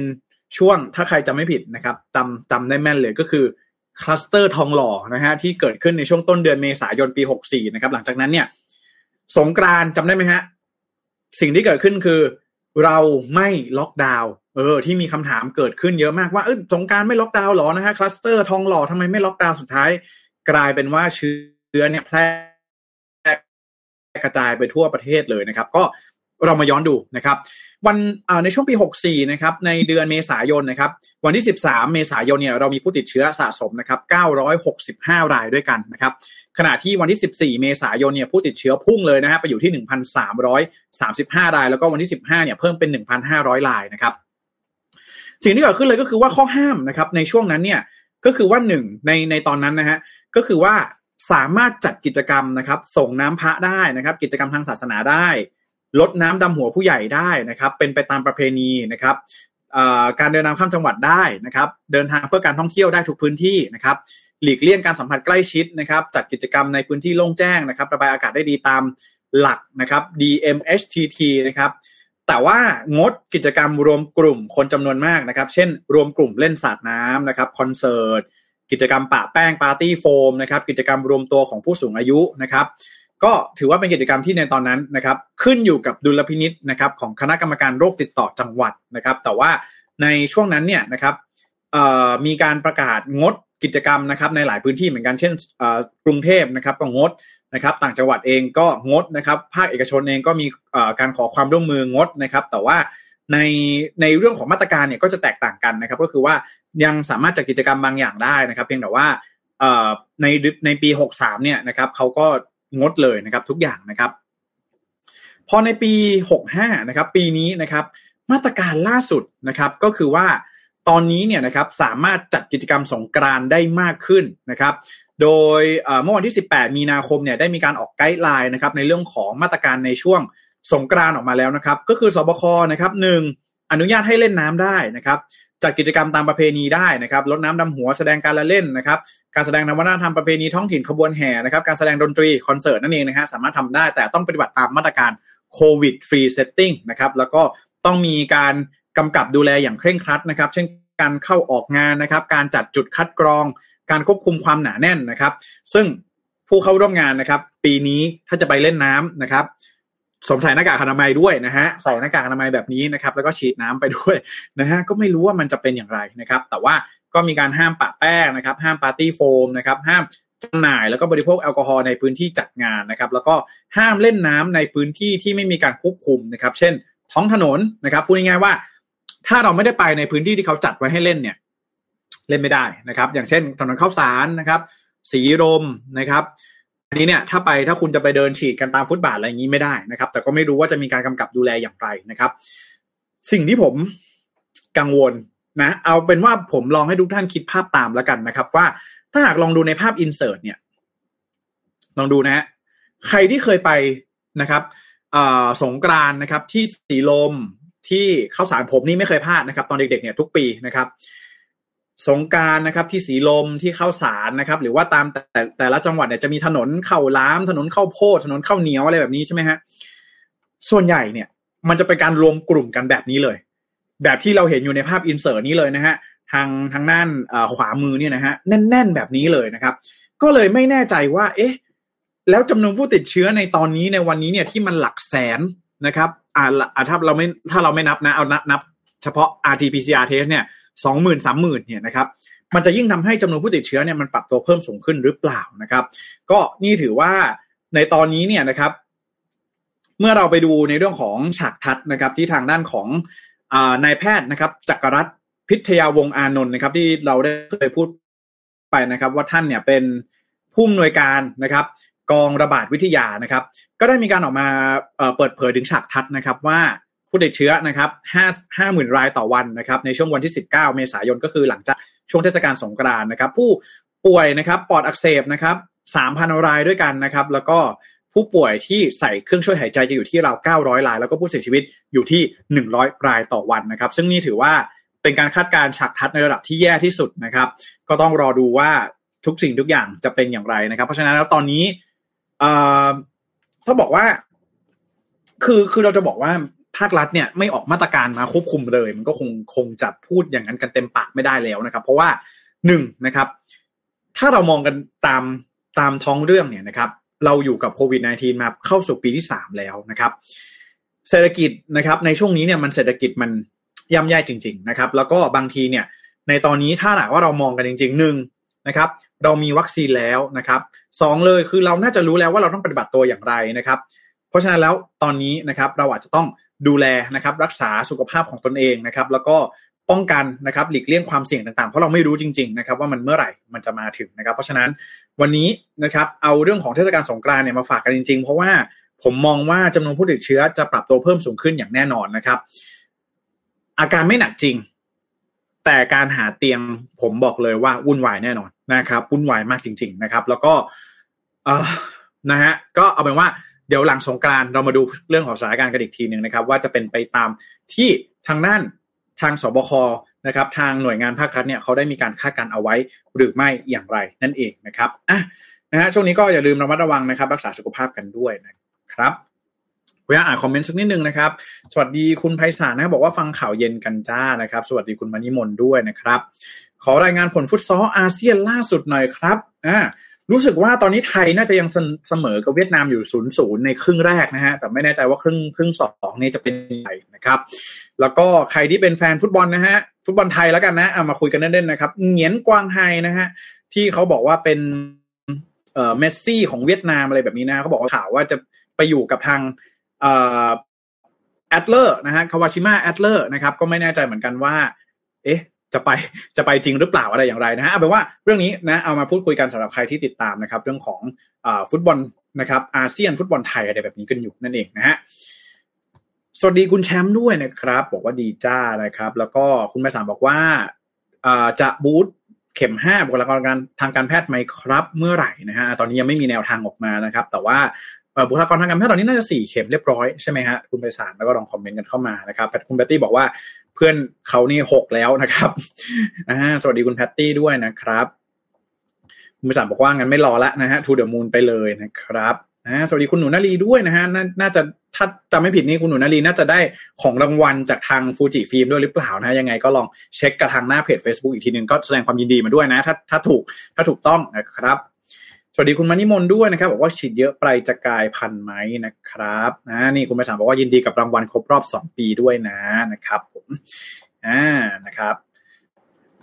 ช่วงถ้าใครจำไม่ผิดนะครับจำจำได้แม่นเลยก็คือคลัสเตอร์ทองหล่อนะฮะที่เกิดขึ้นในช่วงต้นเดือนเมษายนปี 64 นะครับ หลังจากนั้นเนี่ย สงกรานต์จำได้ไหมฮะ สิ่งที่เกิดขึ้นคือ เราไม่ล็อกดาวน์เออ ที่มีคำถามเกิดขึ้นเยอะมากว่าเออสงกรานต์ไม่ล็อกดาวน์หรอนะฮะคลัสเตอร์ทองหล่อทำไมไม่ล็อกดาวน์สุดท้าย กลายเป็นว่าเชื้อเนี่ยแพร่ กระจายไปทั่วประเทศเลยนะครับ ก็เรามาย้อนดูนะครับวันในช่วงปี 64 นะครับในเดือนเมษายนนะครับวันที่ 13 เมษายนเนี่ยเรามีผู้ติดเชื้อสะสมนะครับ 965 รายด้วยกันนะครับขณะที่วันที่ 14 เมษายนเนี่ยผู้ติดเชื้อพุ่งเลยนะฮะไปอยู่ที่ 1,335 ราย แล้วก็วันที่ 15 เนี่ยเพิ่มเป็น 1,500 รายนะครับสิ่งที่เกิดขึ้นเลยก็คือว่าข้อห้ามนะครับในช่วงนั้นเนี่ยก็คือว่าหนึ่งในในตอนนั้นนะฮะก็คือว่า สามารถจัดกิจกรรมนะครับ ส่งน้ำพระได้นะครับ กิจกรรมทางศาสนาได้ลดน้ำดำหัวผู้ใหญ่ได้นะครับ เป็นไปตามประเพณีนะครับการเดินทางข้ามจังหวัดได้นะครับ เดินทางเพื่อการท่องเที่ยวได้ทุกพื้นที่นะครับ หลีกเลี่ยงการสัมผัสใกล้ชิดนะครับ จัดกิจกรรมในพื้นที่โล่งแจ้งนะครับ ระบายอากาศได้ดีตามหลักนะครับ DMHTT นะครับ แต่ว่างดกิจกรรมรวมกลุ่มคนจำนวนมากนะครับ เช่น รวมกลุ่มเล่นสาดน้ำนะครับ คอนเสิร์ต กิจกรรมปะแป้งปาร์ตี้โฟมนะครับกิจกรรมรวมตัวของผู้สูงอายุนะครับก็ถือว่าเป็นกิจกรรมที่ในตอนนั้นนะครับขึ้นอยู่กับดุลพินิษนะครับของคณะกรรมการโรคติดต่อจังหวัดนะครับ แต่ว่าในช่วงนั้นเนี่ยนะครับมีการประกาศงดกิจกรรมนะครับในหลายพื้นที่เหมือนกันเช่นกรุงเทพนะครับก็งดนะครับต่างจังหวัดเองก็งดนะครับภาคเอกชนเองก็มีการขอความร่วมมืองดนะครับ แต่ว่า ในในเรื่องของมาตรการเนี่ยก็จะแตกต่างกันนะครับ ก็คือว่ายังสามารถจัดกิจกรรมบางอย่างได้นะครับ เพียงแต่ว่าในในปี 63 เนี่ยนะครับเขาก็งดเลยนะครับทุกอย่างนะครับ พอในปี 65 นะครับ ปีนี้นะครับมาตรการล่าสุดนะครับ ก็คือว่าตอนนี้เนี่ยนะครับสามารถจัดกิจกรรมสงกรานได้มากขึ้นนะครับ โดยเมื่อวันที่ 18 มีนาคมเนี่ยได้มีการออกไกด์ไลน์นะครับในเรื่องของมาตรการในช่วง สงกรานต์ออกมาแล้วนะครับ ก็คือศบคนะครับหนึ่งอนุญาตให้เล่นน้ำได้นะครับจัดกิจกรรมตามประเพณีได้นะครับรดน้ำดำหัวแสดงการละเล่นนะครับ การแสดงวัฒนธรรมประเพณีท้องถิ่นขบวนแห่นะครับ การแสดงดนตรีคอนเสิร์ตนั่นเองนะฮะสามารถทำได้แต่ต้องปฏิบัติตามมาตรการ COVID Free Setting นะครับแล้วก็ต้องมีการกำกับดูแลอย่างเคร่งครัดนะครับ เช่นการเข้าออกงานนะครับ การจัดจุดคัดกรอง การควบคุมความหนาแน่นนะครับ ซึ่งผู้เข้าร่วมงานนะครับ ปีนี้ถ้าจะไปเล่นน้ำนะครับ สวมใส่หน้ากากอนามัยด้วยนะฮะใส่หน้ากากอนามัยแบบนี้นะครับ แล้วก็ฉีดน้ำไปด้วยนะฮะก็ไม่รู้ว่ามันจะเป็นอย่างไรนะครับ แต่ว่าก็มีการห้ามปะแป้งนะครับ ห้ามปาร์ตี้โฟมนะครับห้ามจำหน่ายแล้วก็บริโภคแอลกอฮอล์ในพื้นที่จัดงานนะครับ แล้วก็ห้ามเล่นน้ำในพื้นที่ที่ไม่มีการควบคุมนะครับ เช่น ท้องถนนนะครับพูดง่ายๆว่า ถ้าเราไม่ได้ไปในพื้นที่ที่เขาจัดไว้ให้เล่นเนี่ย เล่นไม่ได้นะครับ อย่างเช่นถนนข้าวสารนะครับ สีลมนะครับ อันนี้เนี่ยถ้าไปถ้าคุณจะไปเดินฉีดกันตามฟุตบาทอะไรอย่างนี้ไม่ได้นะครับ แต่ก็ไม่รู้ว่าจะมีการกำกับดูแลอย่างไรนะครับ สิ่งที่ผมกังวลนะเอาเป็นว่าผมลองให้ทุกท่านคิดภาพตามแล้วกันนะครับ ว่าถ้าหากลองดูในภาพอินเสิร์ตเนี่ย ลองดูนะฮะใครที่เคยไปนะครับสงกรานนะครับ ที่สีลมที่เข้าสารผมนี่ไม่เคยพลาดนะครับ ตอนเด็กๆเนี่ยทุกปีนะครับ สงการนะครับที่สีลมที่เข้าสารนะครับ หรือว่าตามแต่แต่ละจังหวัดเนี่ยจะมีถนนเข้าล้ามถนนเข้าโพดถนนเข้าเหนียวอะไรแบบนี้ใช่ไหมฮะส่วนใหญ่เนี่ย มันจะเป็นการรวมกลุ่มกันแบบนี้เลย แบบที่เราเห็นอยู่ในภาพอินเสิร์ตนี้เลยนะฮะทางทางด้านขวามือเนี่ยนะฮะแน่น ๆ แบบนี้เลยนะครับ ก็เลยไม่แน่ใจว่า เอ๊ะ แล้วจำนวนผู้ติดเชื้อในตอนนี้ในวันนี้เนี่ยที่มันหลักแสนนะครับอ่าถ้าเราไม่ถ้าเราไม่นับนะเอานับเฉพาะ RT-PCR test เนี่ย สองหมื่นสามหมื่นเนี่ยนะครับมันจะยิ่งทำให้จำนวนผู้ติดเชื้อเนี่ยมันปรับตัวเพิ่มสูงขึ้นหรือเปล่านะครับ ก็นี่ถือว่าในตอนนี้เนี่ยนะครับ เมื่อเราไปดูในเรื่องของฉากทัดนะครับ ที่ทางด้านของนายแพทย์นะครับจักรรัฐพิทยาวงอานนท์นะครับ ที่เราได้เคยพูดไปนะครับ ว่าท่านเนี่ยเป็นผู้อำนวยการนะครับ กองระบาดวิทยานะครับ ก็ได้มีการออกมาเปิดเผยถึงฉากทัดนะครับว่า ผู้ติดเชื้อนะครับห้าห้าหมื่นรายต่อวันนะครับในช่วงวันที่สิบเก้าเมษายนก็คือหลังจากช่วงเทศกาลสงกรานต์นะครับ ผู้ป่วยนะครับปอดอักเสบนะครับสามพันรายด้วยกันนะครับ แล้วก็ผู้ป่วยที่ใส่เครื่องช่วยหายใจจะอยู่ที่ราว 900 ราย แล้วก็ผู้เสียชีวิตอยู่ที่ 100 รายต่อวันนะครับ ซึ่งนี่ถือว่าเป็นการคาดการณ์ฉากทัดในระดับที่แย่ที่สุดนะครับ ก็ต้องรอดูว่าทุกสิ่งทุกอย่างจะเป็นอย่างไรนะครับ เพราะฉะนั้นแล้วตอนนี้ถ้าบอกว่า คือคือเราจะบอกว่า ภาครัฐเนี่ยไม่ออกมาตรการมาควบคุมเลย มันก็คงคงจะพูดอย่างนั้นกันเต็มปากไม่ได้แล้วนะครับ เพราะว่าหนึ่งนะครับ ถ้าเรามองกันตามตามท้องเรื่องเนี่ยนะครับ เราอยู่กับโควิด -19 มาเข้าสู่ปีที่สามแล้วนะครับ เศรษฐกิจนะครับ ในช่วงนี้เนี่ยมันเศรษฐกิจมันย่ำแย่จริง ๆนะครับ แล้วก็บางทีเนี่ยในตอนนี้ถ้าหากว่าเรามองกันจริงๆหนึ่งนะครับ เรามีวัคซีนแล้วนะครับสองเลยคือเราน่าจะรู้แล้วว่าเราต้องปฏิบัติตัวอย่างไรนะครับ เพราะฉะนั้นแล้วตอนนี้นะครับเราอาจจะต้อง ดูแลนะครับรักษาสุขภาพของตนเองนะครับแล้วก็ป้องกันนะครับหลีกเลี่ยงความเสี่ยงต่างๆ เพราะเราไม่รู้จริงๆนะครับว่ามันเมื่อไหร่มันจะมาถึงนะครับ เพราะฉะนั้นวันนี้นะครับเอาเรื่องของเทศกาลสงกรานต์เนี่ยมาฝากกันจริงๆ เพราะว่าผมมองว่าจำนวนผู้ติดเชื้อจะปรับตัวเพิ่มสูงขึ้นอย่างแน่นอนนะครับ อาการไม่หนักจริง แต่การหาเตียงผมบอกเลยว่าวุ่นวายแน่นอนนะครับวุ่นวายมากจริง ๆนะครับ แล้วก็นะฮะก็เอาเป็นว่า เดี๋ยวหลังสงกานเรามาดูเรื่องของสถานการณ์กันอีกทีหนึ่งนะครับ ว่าจะเป็นไปตามที่ทางด้านทางสบคนะครับทางหน่วยงานภาครัฐเนี่ยเขาได้มีการคาดการเอาไว้หรือไม่อย่างไรนั่นเองนะครับอะนะฮะช่วงนี้ก็อย่าลืมระมัดระวังนะครับ รักษาสุขภาพกันด้วยนะครับเวลาอ่านคอมเมนต์สักนิดนึงนะครับ สวัสดีคุณไพศาลนะบอกว่าฟังข่าวเย็นกันจ้านะครับ สวัสดีคุณมณิมนด้วยนะครับ ขอรายงานผลฟุตซอลอาเซียนล่าสุดหน่อยครับอ่า รู้สึกว่าตอนนี้ไทยน่าจะยังเสมอกับเวียดนามอยู่ศูนย์ศูนย์ในครึ่งแรกนะฮะ แต่ไม่แน่ใจว่าครึ่งครึ่งสองนี่จะเป็นยังไงนะครับ แล้วก็ใครที่เป็นแฟนฟุตบอลนะฮะ ฟุตบอลไทยแล้วกันนะเอามาคุยกันเล่นๆนะครับ เหงียนกวางไฮนะฮะ ที่เขาบอกว่าเป็นเอ่อเมสซี่ของเวียดนามอะไรแบบนี้นะเขาบอกว่าข่าวว่าจะไปอยู่กับทางเอ่อ Antlers นะฮะคาชิมะ Antlers นะครับ ก็ไม่แน่ใจเหมือนกันว่า เอ๊ะ จะไปจะไปจริงหรือเปล่าอะไรอย่างไรนะฮะเอาเป็นว่าเรื่องนี้นะเอามาพูดคุยกันสำหรับใครที่ติดตามนะครับ เรื่องของเอ่อฟุตบอลนะครับอาเซียนฟุตบอลไทยอะไรแบบนี้กันอยู่นั่นเองนะฮะสวัสดีคุณแชมป์ด้วยนะครับ บอกว่าดีจ้านะครับ แล้วก็คุณแม่สามบอกว่าจะ boost เข็มห้าบุคลากรการทางการแพทย์ไหมครับ เมื่อไหร่นะฮะตอนนี้ยังไม่มีแนวทางออกมานะครับ แต่ว่า บุคลากรทางการแพทย์ตอนนี้น่าจะสี่เข็มเรียบร้อยใช่ไหมฮะคุณไปสารแล้วก็ลองคอมเมนต์กันเข้ามานะครับแต่คุณแพตตี้บอกว่าเพื่อนเขานี่หกแล้วนะครับอ่าสวัสดีคุณแพตตี้ด้วยนะครับคุณปสานบอกว่างั้นไม่รอละนะฮะ to the moon ไปเลยนะครับอ่าสวัสดีคุณหนูนาลีด้วยนะฮะน่าจะถ้าจำไม่ผิดนี่คุณหนูนาลีน่าจะได้ของรางวัลจากทางฟูจิฟิล์มด้วยหรือเปล่านะยังไงก็ลองเช็คกับทางหน้าเพจ Facebook อีกทีนึงก็แสดงความยินดีมาด้วยนะ ถ้าถ้าถูกถ้าถูกต้องนะครับ สวัสดีคุณมานิมนด้วยนะครับ บอกว่าฉีดเยอะไปจะกลายพันธุ์ไหมนะครับนะนี่คุณประสานบอกว่ายินดีกับรางวัลครบรอบสองปีด้วยนะนะครับผมอ่านะครับ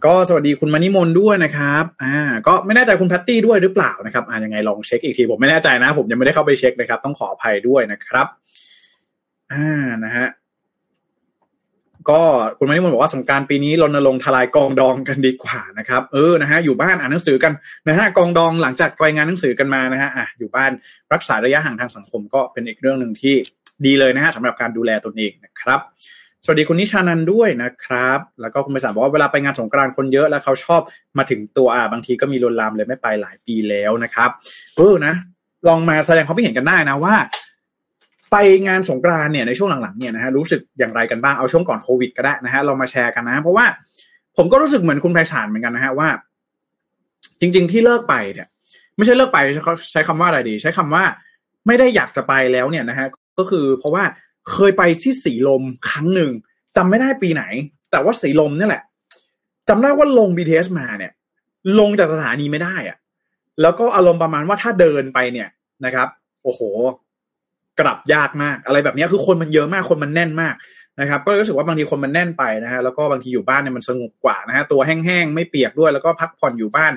ก็สวัสดีคุณมานิมนด้วยนะครับอ่าก็ไม่แน่ใจคุณแพตตี้ด้วยหรือเปล่านะครับอ่ายังไงลองเช็คอีกทีผมไม่แน่ใจนะ ผมยังไม่ได้เข้าไปเช็คนะครับ ต้องขออภัยด้วยนะครับอ่านะฮะ ก็คุณมานิมนบอกว่าสงการปีนี้รณรงค์ทลายกองดองกันดีกว่านะครับเออนะฮะอยู่บ้านอ่านหนังสือกันนะฮะกองดองหลังจากรายงานหนังสือกันมานะฮะอะอยู่บ้านรักษาระยะห่างทางสังคมก็เป็นอีกเรื่องหนึ่งที่ดีเลยนะฮะสำหรับการดูแลตนเองนะครับ สวัสดีคุณนิชานันด้วยนะครับ แล้วก็คุณไปสารบอกว่าเวลาไปงานสงกรานต์คนเยอะแล้วเขาชอบมาถึงตัวอ่าบางทีก็มีลวนลามเลยไม่ไปหลายปีแล้วนะครับเออนะลองมาแสดงความคิดเห็นกันได้นะว่า ไปงานสงกรานเนี่ยในช่วงหลังๆเนี่ยนะฮะรู้สึกอย่างไรกันบ้างเอาช่วงก่อนโควิดก็ได้นะฮะเรามาแชร์กันนะ เพราะว่าผมก็รู้สึกเหมือนคุณไพศาลเหมือนกันนะฮะว่า จริง ๆ ที่เลิกไปเนี่ย ไม่ใช่เลิกไปเขาใช้คำว่าอะไรดี ใช้คำว่าไม่ได้อยากจะไปแล้วเนี่ยนะฮะก็คือเพราะว่าเคยไปที่สีลมครั้งหนึ่งจำไม่ได้ปีไหน แต่ว่าสีลมนี่แหละจำได้ว่าลง BTS มาเนี่ย ลงจากสถานีไม่ได้อะแล้วก็อารมณ์ประมาณว่าถ้าเดินไปเนี่ยนะครับ โอ้โห กลับยากมาก อะไรแบบนี้คือคนมันเยอะมากคนมันแน่นมากนะครับ ก็รู้สึกว่าบางทีคนมันแน่นไปนะฮะแล้วก็บางทีอยู่บ้านเนี่ยมันสงบกว่านะฮะตัวแห้งๆไม่เปียกด้วยแล้วก็พักผ่อนอยู่บ้าน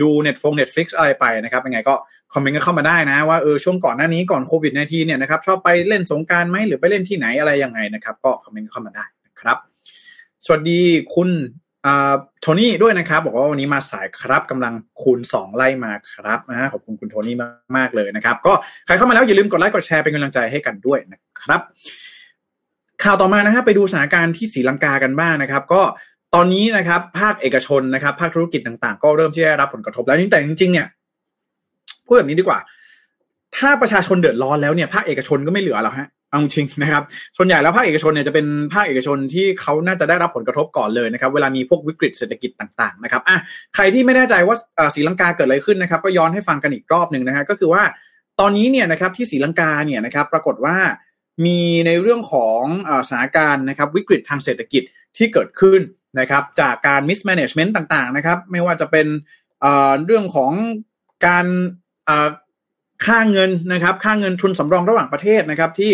ดูเน็ตฟง Netflix อะไรไปนะครับยังไงก็คอมเมนต์กันเข้ามาได้นะ ว่าเออช่วงก่อนหน้านี้ก่อนโควิด -19 เนี่ยนะครับชอบไปเล่นสงกรานต์ไหมหรือไปเล่นที่ไหนอะไรยังไงนะครับ ก็คอมเมนต์เข้ามาได้นะครับ สวัสดีคุณ โทนี่ด้วยนะครับ บอกว่าวันนี้มาสายครับกำลังคูณสองไล่มาครับนะขอบคุณคุณโทนี่มากๆเลยนะครับ ก็ใครเข้ามาแล้วอย่าลืมกดไลค์กดแชร์เป็นกำลังใจให้กันด้วยนะครับ ข่าวต่อมานะฮะไปดูสถานการณ์ที่ศรีลังกากันบ้างนะครับ ก็ตอนนี้นะครับ ภาคเอกชนนะครับ ภาคธุรกิจต่างๆ ก็เริ่มที่ได้รับผลกระทบแล้วนี่แต่จริงๆเนี่ยพูดแบบนี้ดีกว่า ถ้าประชาชนเดือดร้อนแล้วเนี่ยภาคเอกชนก็ไม่เหลือแล้วฮะ เอาจริงนะครับส่วนใหญ่แล้วภาคเอกชนเนี่ยจะเป็นภาคเอกชนที่เขาน่าจะได้รับผลกระทบก่อนเลยนะครับ เวลามีพวกวิกฤตเศรษฐกิจต่างๆนะครับอะใครที่ไม่แน่ใจว่าศรีลังกาเกิดอะไรขึ้นนะครับ ก็ย้อนให้ฟังกันอีกรอบหนึ่งนะฮะก็คือว่าตอนนี้เนี่ยนะครับที่ศรีลังกาเนี่ยนะครับ ปรากฏว่ามีในเรื่องของสถานการณ์นะครับ วิกฤตทางเศรษฐกิจที่เกิดขึ้นนะครับ จากการ mismanagement ต่างๆนะครับ ไม่ว่าจะเป็นเรื่องของการค่าเงินนะครับ ค่าเงินทุนสำรองระหว่างประเทศนะครับที่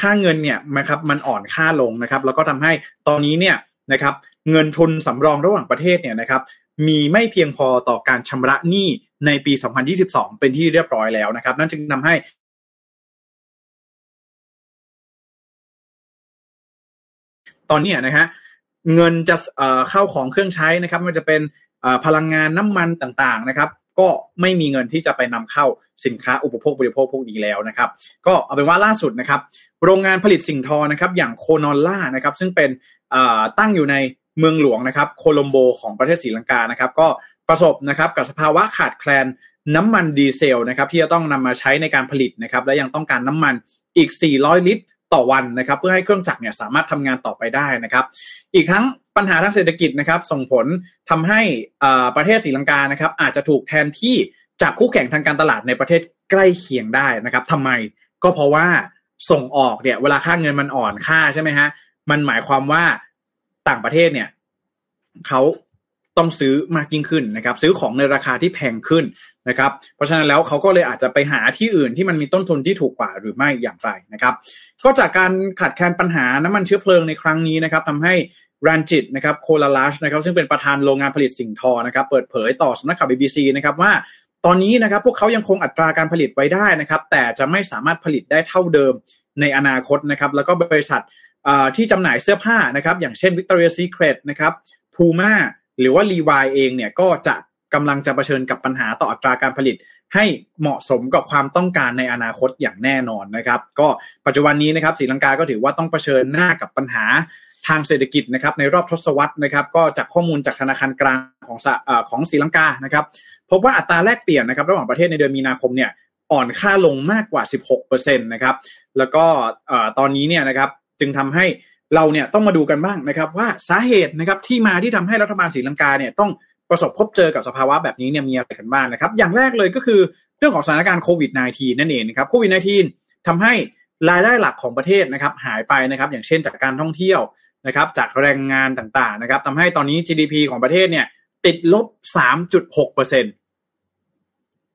ค่าเงินเนี่ยนะครับมันอ่อนค่าลงนะครับ แล้วก็ทำให้ตอนนี้เนี่ยนะครับเงินทุนสำรองระหว่างประเทศเนี่ยนะครับมีไม่เพียงพอต่อการชำระหนี้ในปี 2022 เป็นที่เรียบร้อยแล้วนะครับ นั่นจึงทำให้ตอนนี้นะฮะเงินจะเข้าของเครื่องใช้นะครับ มันจะเป็นพลังงานน้ำมันต่างๆนะครับ ก็ไม่มีเงินที่จะไปนำเข้าสินค้าอุปโภคบริโภคพวกนี้แล้วนะครับ ก็เอาเป็นว่าล่าสุดนะครับ โรงงานผลิตสิ่งทอนะครับ อย่างโคนอลล่านะครับ ซึ่งเป็นตั้งอยู่ในเมืองหลวงนะครับโคลอมโบของประเทศศรีลังกานะครับ ก็ประสบนะครับกับสภาวะขาดแคลนน้ำมันดีเซลนะครับที่จะต้องนำมาใช้ในการผลิตนะครับและยังต้องการน้ำมันอีก 400 ลิตรต่อวันนะครับ เพื่อให้เครื่องจักรเนี่ยสามารถทำงานต่อไปได้นะครับ อีกทั้ง ปัญหาทางเศรษฐกิจนะครับ ส่งผลทำให้ประเทศศรีลังกานะครับ อาจจะถูกแทนที่จากคู่แข่งทางการตลาดในประเทศใกล้เคียงได้นะครับทำไมก็เพราะว่าส่งออกเนี่ย เวลาค่าเงินมันอ่อนค่าใช่ไหมฮะมันหมายความว่าต่างประเทศเนี่ยเขาต้องซื้อมากยิ่งขึ้นนะครับ ซื้อของในราคาที่แพงขึ้นนะครับ เพราะฉะนั้นแล้วเขาก็เลยอาจจะไปหาที่อื่นที่มันมีต้นทุนที่ถูกกว่าหรือไม่อย่างไรนะครับ ก็จากการขาดแคลนปัญหาน้ำมันเชื้อเพลิงในครั้งนี้นะครับทำให้ รันจิตนะครับโคลาลัชนะครับซึ่งเป็นประธานโรงงานผลิตสิ่งทอนะครับเปิดเผยต่อสำนักข่าว BBC นะครับว่าตอนนี้นะครับพวกเขายังคงอัตราการผลิตไว้ได้นะครับแต่จะไม่สามารถผลิตได้เท่าเดิมในอนาคตนะครับแล้วก็บริษัทที่จำหน่ายเสื้อผ้านะครับอย่างเช่น Victoria's Secret นะครับ Puma หรือว่า Levi เองเนี่ยก็จะกำลังจะเผชิญกับปัญหาต่ออัตราการผลิตให้เหมาะสมกับความต้องการในอนาคตอย่างแน่นอนนะครับ ก็ปัจจุบันนี้นะครับศรีลังกาก็ถือว่าต้องเผชิญหน้ากับปัญหา ทางเศรษฐกิจนะครับในรอบทศวรรษนะครับก็จากข้อมูลจากธนาคารกลางของของศรีลังกานะครับพบว่าอัตราแลกเปลี่ยนนะครับระหว่างประเทศในเดือนมีนาคมเนี่ยอ่อนค่าลงมากกว่า 16%นะครับแล้วก็ตอนนี้เนี่ยนะครับจึงทำให้เราเนี่ยต้องมาดูกันบ้างนะครับว่าสาเหตุนะครับที่มาที่ทำให้รัฐบาลศรีลังกาเนี่ยต้องประสบพบเจอกับสภาวะแบบนี้เนี่ยมีอะไรกันบ้างนะครับ อย่างแรกเลยก็คือเรื่องของสถานการณ์โควิด -19 นั่นเองนะครับโควิด -19 ทำให้รายได้หลักของประเทศนะครับหายไปนะครับอย่างเช่นจากการท่องเที่ยว นะครับจากแรงงานต่างๆนะครับทำให้ตอนนี้ GDP ของประเทศเนี่ย ติดลบ 3.6เปอร์เซ็น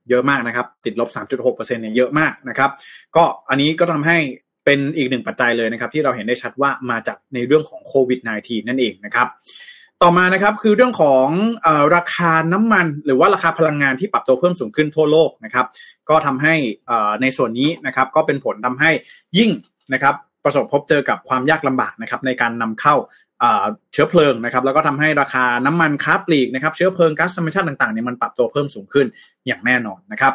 เยอะมากนะครับ ติดลบ 3.6เปอร์เซ็นเนี่ยเยอะมากนะครับ ก็อันนี้ก็ทำให้เป็นอีกหนึ่งปัจจัยเลยนะครับ ที่เราเห็นได้ชัดว่ามาจากในเรื่องของโควิด -19 นั่นเองนะครับ ต่อมานะครับคือเรื่องของอราคาน้ำมันหรือว่าราคาพลังงานที่ปรับตัวเพิ่มสูงขึ้นทั่วโลกนะครับ ก็ทำให้ในส่วนนี้นะครับ ก็เป็นผลทำให้ยิ่งนะครับ ประสบพบเจอกับความยากลำบากนะครับในการนำเข้าเชื้อเพลิงนะครับแล้วก็ทำให้ราคาน้ำมันค้าปลีกนะครับเชื้อเพลิงก๊าซธรรมชาติต่างๆเนี่ยมันปรับตัวเพิ่มสูงขึ้นอย่างแน่นอนนะครับ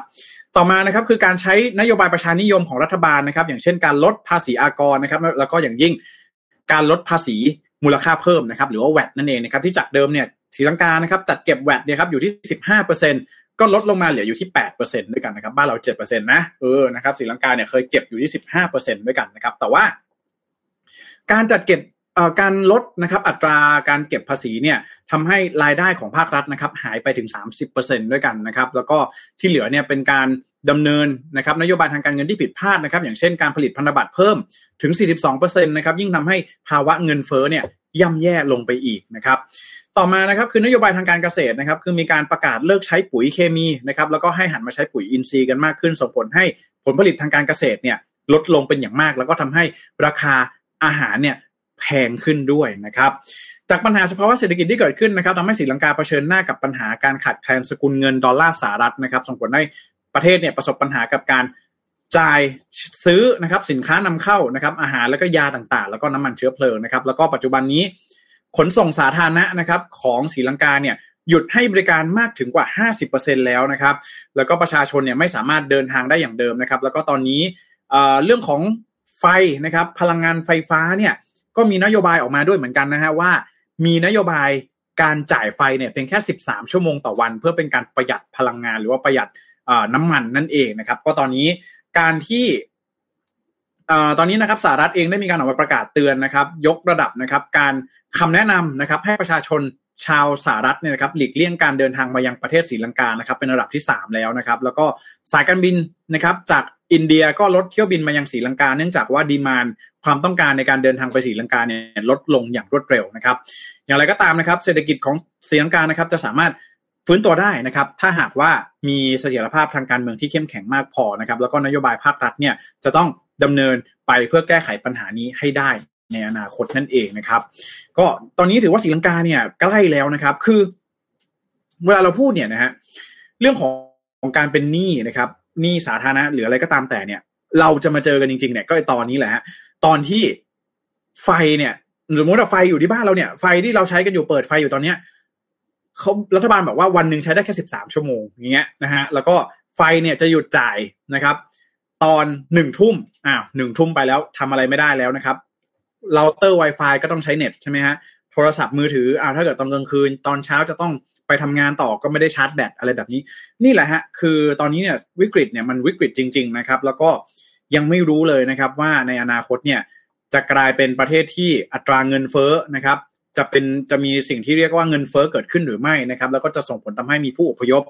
ต่อมานะครับคือการใช้นโยบายประชานิยมของรัฐบาลนะครับ อย่างเช่นการลดภาษีอากรนะครับแล้วก็อย่างยิ่งการลดภาษีมูลค่าเพิ่มนะครับหรือว่าแวดนั่นเองนะครับที่จากเดิมเนี่ยศรีลังกานะครับจัดเก็บแวดเนี่ยครับอยู่ที่สิบห้าเปอร์เซ็น ก็ลดลงมาเหลืออยู่ที่แปดเปอร์เซ็นด้วยกันนะครับบ้านเราเจ็ดเปอร์เซ็นนะเออนะครับศรีลังกาเนี่ยเคยเก็บอยู่ที่สิบห้าเปอร์เซ็นด้วยกันนะครับ แต่ว่า การจัดเก็บการลดนะครับอัตราการเก็บภาษีเนี่ยทำให้รายได้ของภาครัฐนะครับ หายไปถึง 30%ด้วยกันนะครับ แล้วก็ที่เหลือเนี่ยเป็นการดำเนินนะครับนโยบายทางการเงินที่ผิดพลาดนะครับ อย่างเช่นการผลิตพันธบัตรเพิ่มถึง 42%นะครับยิ่งทำให้ภาวะเงินเฟ้อเนี่ยย่ำแย่ลงไปอีกนะครับต่อมานะครับคือนโยบายทางการเกษตรนะครับคือมีการประกาศเลิกใช้ปุ๋ยเคมีนะครับแล้วก็ให้หันมาใช้ปุ๋ยอินทรีย์กันมากขึ้น ส่งผลให้ผลผลิตทางการเกษตรเนี่ยลดลงเป็นอย่างมาก แล้วก็ทำให้ราคาอาหารเนี่ยแพงขึ้นด้วยนะครับจากปัญหาเฉพาะว่าเศรษฐกิจที่เกิดขึ้นนะครับทำให้ศรีลังกาเผชิญหน้ากับปัญหาการขาดแคลนสกุลเงินดอลลาร์สหรัฐนะครับส่งผลให้ประเทศเนี่ยประสบปัญหากับการจ่ายซื้อนะครับสินค้านำเข้านะครับอาหารแล้วก็ยาต่างๆ แล้วก็น้ำมันเชื้อเพลิงนะครับแล้วก็ปัจจุบันนี้ ขนส่งสาธารณะนะครับของศรีลังกาเนี่ยหยุดให้บริการมากถึงกว่า 50%แล้วนะครับ แล้วก็ประชาชนเนี่ยไม่สามารถเดินทางได้อย่างเดิมนะครับ แล้วก็ตอนนี้เรื่องของไฟนะครับ พลังงานไฟฟ้าเนี่ยก็มีนโยบายออกมาด้วยเหมือนกันนะฮะว่า มีนโยบายการจ่ายไฟเนี่ยเพียงแค่ 13 ชั่วโมงต่อวัน เพื่อเป็นการประหยัดพลังงานหรือว่าประหยัดน้ำมันนั่นเองนะครับ ก็ตอนนี้การที่ ตอนนี้นะครับสหรัฐเองได้มีการออกมาประกาศเตือนนะครับ ยกระดับนะครับ การคำแนะนำนะครับ ให้ประชาชนชาวสหรัฐเนี่ยนะครับหลีกเลี่ยงการเดินทางมายังประเทศศรีลังกานะครับ เป็นระดับที่ 3 แล้วนะครับ แล้วก็สายการบินนะครับ จากอินเดียก็ลดเที่ยวบินมายังศรีลังกา เนื่องจากว่าดีมานความต้องการในการเดินทางไปศรีลังกาเนี่ยลดลงอย่างรวดเร็วนะครับ อย่างไรก็ตามนะครับ เศรษฐกิจของศรีลังกานะครับ จะสามารถ ฟื้นตัวได้นะครับ ถ้าหากว่ามีเสถียรภาพทางการเมืองที่เข้มแข็งมากพอนะครับ แล้วก็นโยบายภาครัฐเนี่ยจะต้องดำเนินไปเพื่อแก้ไขปัญหานี้ให้ได้ในอนาคตนั่นเองนะครับ ก็ตอนนี้ถือว่าศรีลังกาเนี่ยใกล้แล้วนะครับ คือ เวลาเราพูดเนี่ยนะฮะเรื่องของของการเป็นหนี้นะครับหนี้สาธารณะหรืออะไรก็ตามแต่เนี่ย เราจะมาเจอกันจริงๆเนี่ยก็ตอนนี้แหละฮะตอนที่ไฟเนี่ยสมมติว่าไฟอยู่ที่บ้านเราเนี่ย ไฟที่เราใช้กันอยู่เปิดไฟอยู่ตอนเนี้ย เขารัฐบาลบอกว่าวันหนึ่งใช้ได้แค่สิบสามชั่วโมงอย่างเงี้ยนะฮะแล้วก็ไฟเนี่ยจะหยุดจ่ายนะครับ ตอนหนึ่งทุ่มอ้าวหนึ่งทุ่มไปแล้วทำอะไรไม่ได้แล้วนะครับเราเตอร์ Wi-Fi ก็ต้องใช้เน็ตใช่ไหมฮะโทรศัพท์มือถืออ้าวถ้าเกิดตอนกลางคืน ตอนเช้าจะต้องไปทำงานต่อก็ไม่ได้ชาร์จแบตอะไรแบบนี้ นี่แหละฮะคือตอนนี้เนี่ยวิกฤตเนี่ยมันวิกฤตจริง ๆนะครับ แล้วก็ยังไม่รู้เลยนะครับว่าในอนาคตเนี่ยจะกลายเป็นประเทศที่อัตราเงินเฟ้อนะครับ จะเป็นจะมีสิ่งที่เรียกว่าเงินเฟ้อเกิดขึ้นหรือไม่นะครับ แล้วก็จะส่งผลทำให้มีผู้อพยพ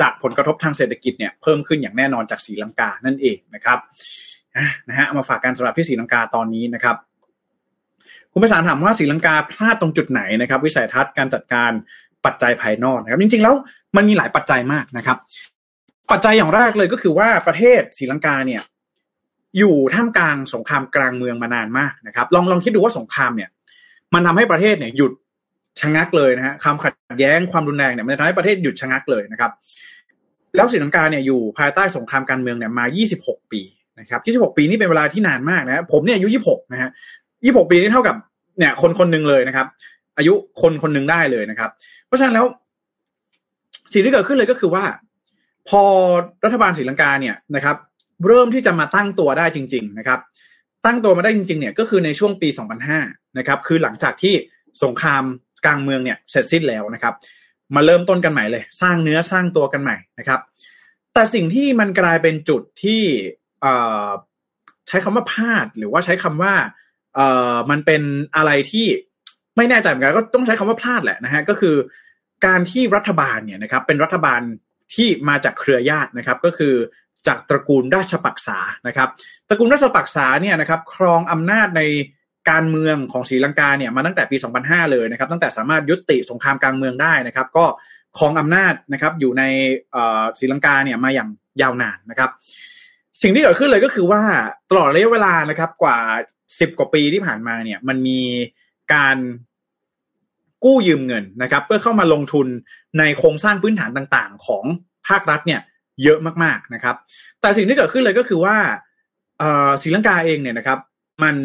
จากผลกระทบทางเศรษฐกิจเนี่ยเพิ่มขึ้นอย่างแน่นอนจากสีลังกานั่นเองนะครับนะฮะมาฝากการสำหรับที่สีลังกาตอนนี้นะครับ คุณประสานถามว่าสีลังกาพลาดตรงจุดไหนนะครับ วิสัยทัศน์การจัดการปัจจัยภายนอกนะครับจริงๆแล้วมันมีหลายปัจจัยมากนะครับ ปัจจัยอย่างแรกเลยก็คือว่าประเทศศรีลังกาเนี่ยอยู่ท่ามกลางสงครามกลางเมืองมานานมากนะครับ ลองลองคิดดูว่าสงครามเนี่ย มันทำให้ประเทศเนี่ยหยุดชะงักเลยนะฮะความขัดแย้งความรุนแรงเนี่ยมันทำให้ประเทศหยุดชะงักเลยนะครับ แล้วศรีลังกาเนี่ยอยู่ภายใต้สงครามการเมืองเนี่ยมา 26 ปีนะครับ26 ปีนี่เป็นเวลาที่นานมากนะผมเนี่ยอายุ 26 นะฮะยี่หกปีนี่เท่ากับเนี่ยคนคนหนึ่งเลยนะครับ อายุคนคนหนึ่งได้เลยนะครับ เพราะฉะนั้นแล้วสิ่งที่เกิดขึ้นเลยก็คือว่า พอรัฐบาลศรีลังกาเนี่ยนะครับ เริ่มที่จะมาตั้งตัวได้จริง ๆ นะครับ ตั้งตัวมาได้จริง ๆ เนี่ยก็คือในช่วงปี 2005 นะครับ คือหลังจากที่สงครามกลางเมืองเนี่ยเสร็จสิ้นแล้วนะครับ มาเริ่มต้นกันใหม่เลย สร้างเนื้อสร้างตัวกันใหม่นะครับ แต่สิ่งที่มันกลายเป็นจุดที่ใช้คำว่าพลาดหรือว่าใช้คำว่าเอ่อมันเป็นอะไรที่ไม่แน่ใจเหมือนกันก็ต้องใช้คำว่าพลาดแหละนะฮะก็คือการที่รัฐบาลเนี่ยนะครับ เป็นรัฐบาลที่มาจากเครือญาตินะครับ ก็คือจากตระกูลราชปักษานะครับ ตระกูลราชปักษาเนี่ยนะครับ ครองอำนาจใน การเมืองของศรีลังกาเนี่ยมาตั้งแต่ปี 2005 เลยนะครับตั้งแต่สามารถยุติสงครามกลางเมืองได้นะครับ ก็ครองอำนาจนะครับอยู่ในศรีลังกาเนี่ยมาอย่างยาวนานนะครับ สิ่งที่เกิดขึ้นเลยก็คือว่าตลอดระยะเวลานะครับกว่าสิบกว่าปีที่ผ่านมาเนี่ยมันมีการกู้ยืมเงินนะครับ เพื่อเข้ามาลงทุนในโครงสร้างพื้นฐานต่างๆ ของภาครัฐเนี่ยเยอะมากๆนะครับ แต่สิ่งที่เกิดขึ้นเลยก็คือว่าศรีลังกาเองเนี่ยนะครับ มัน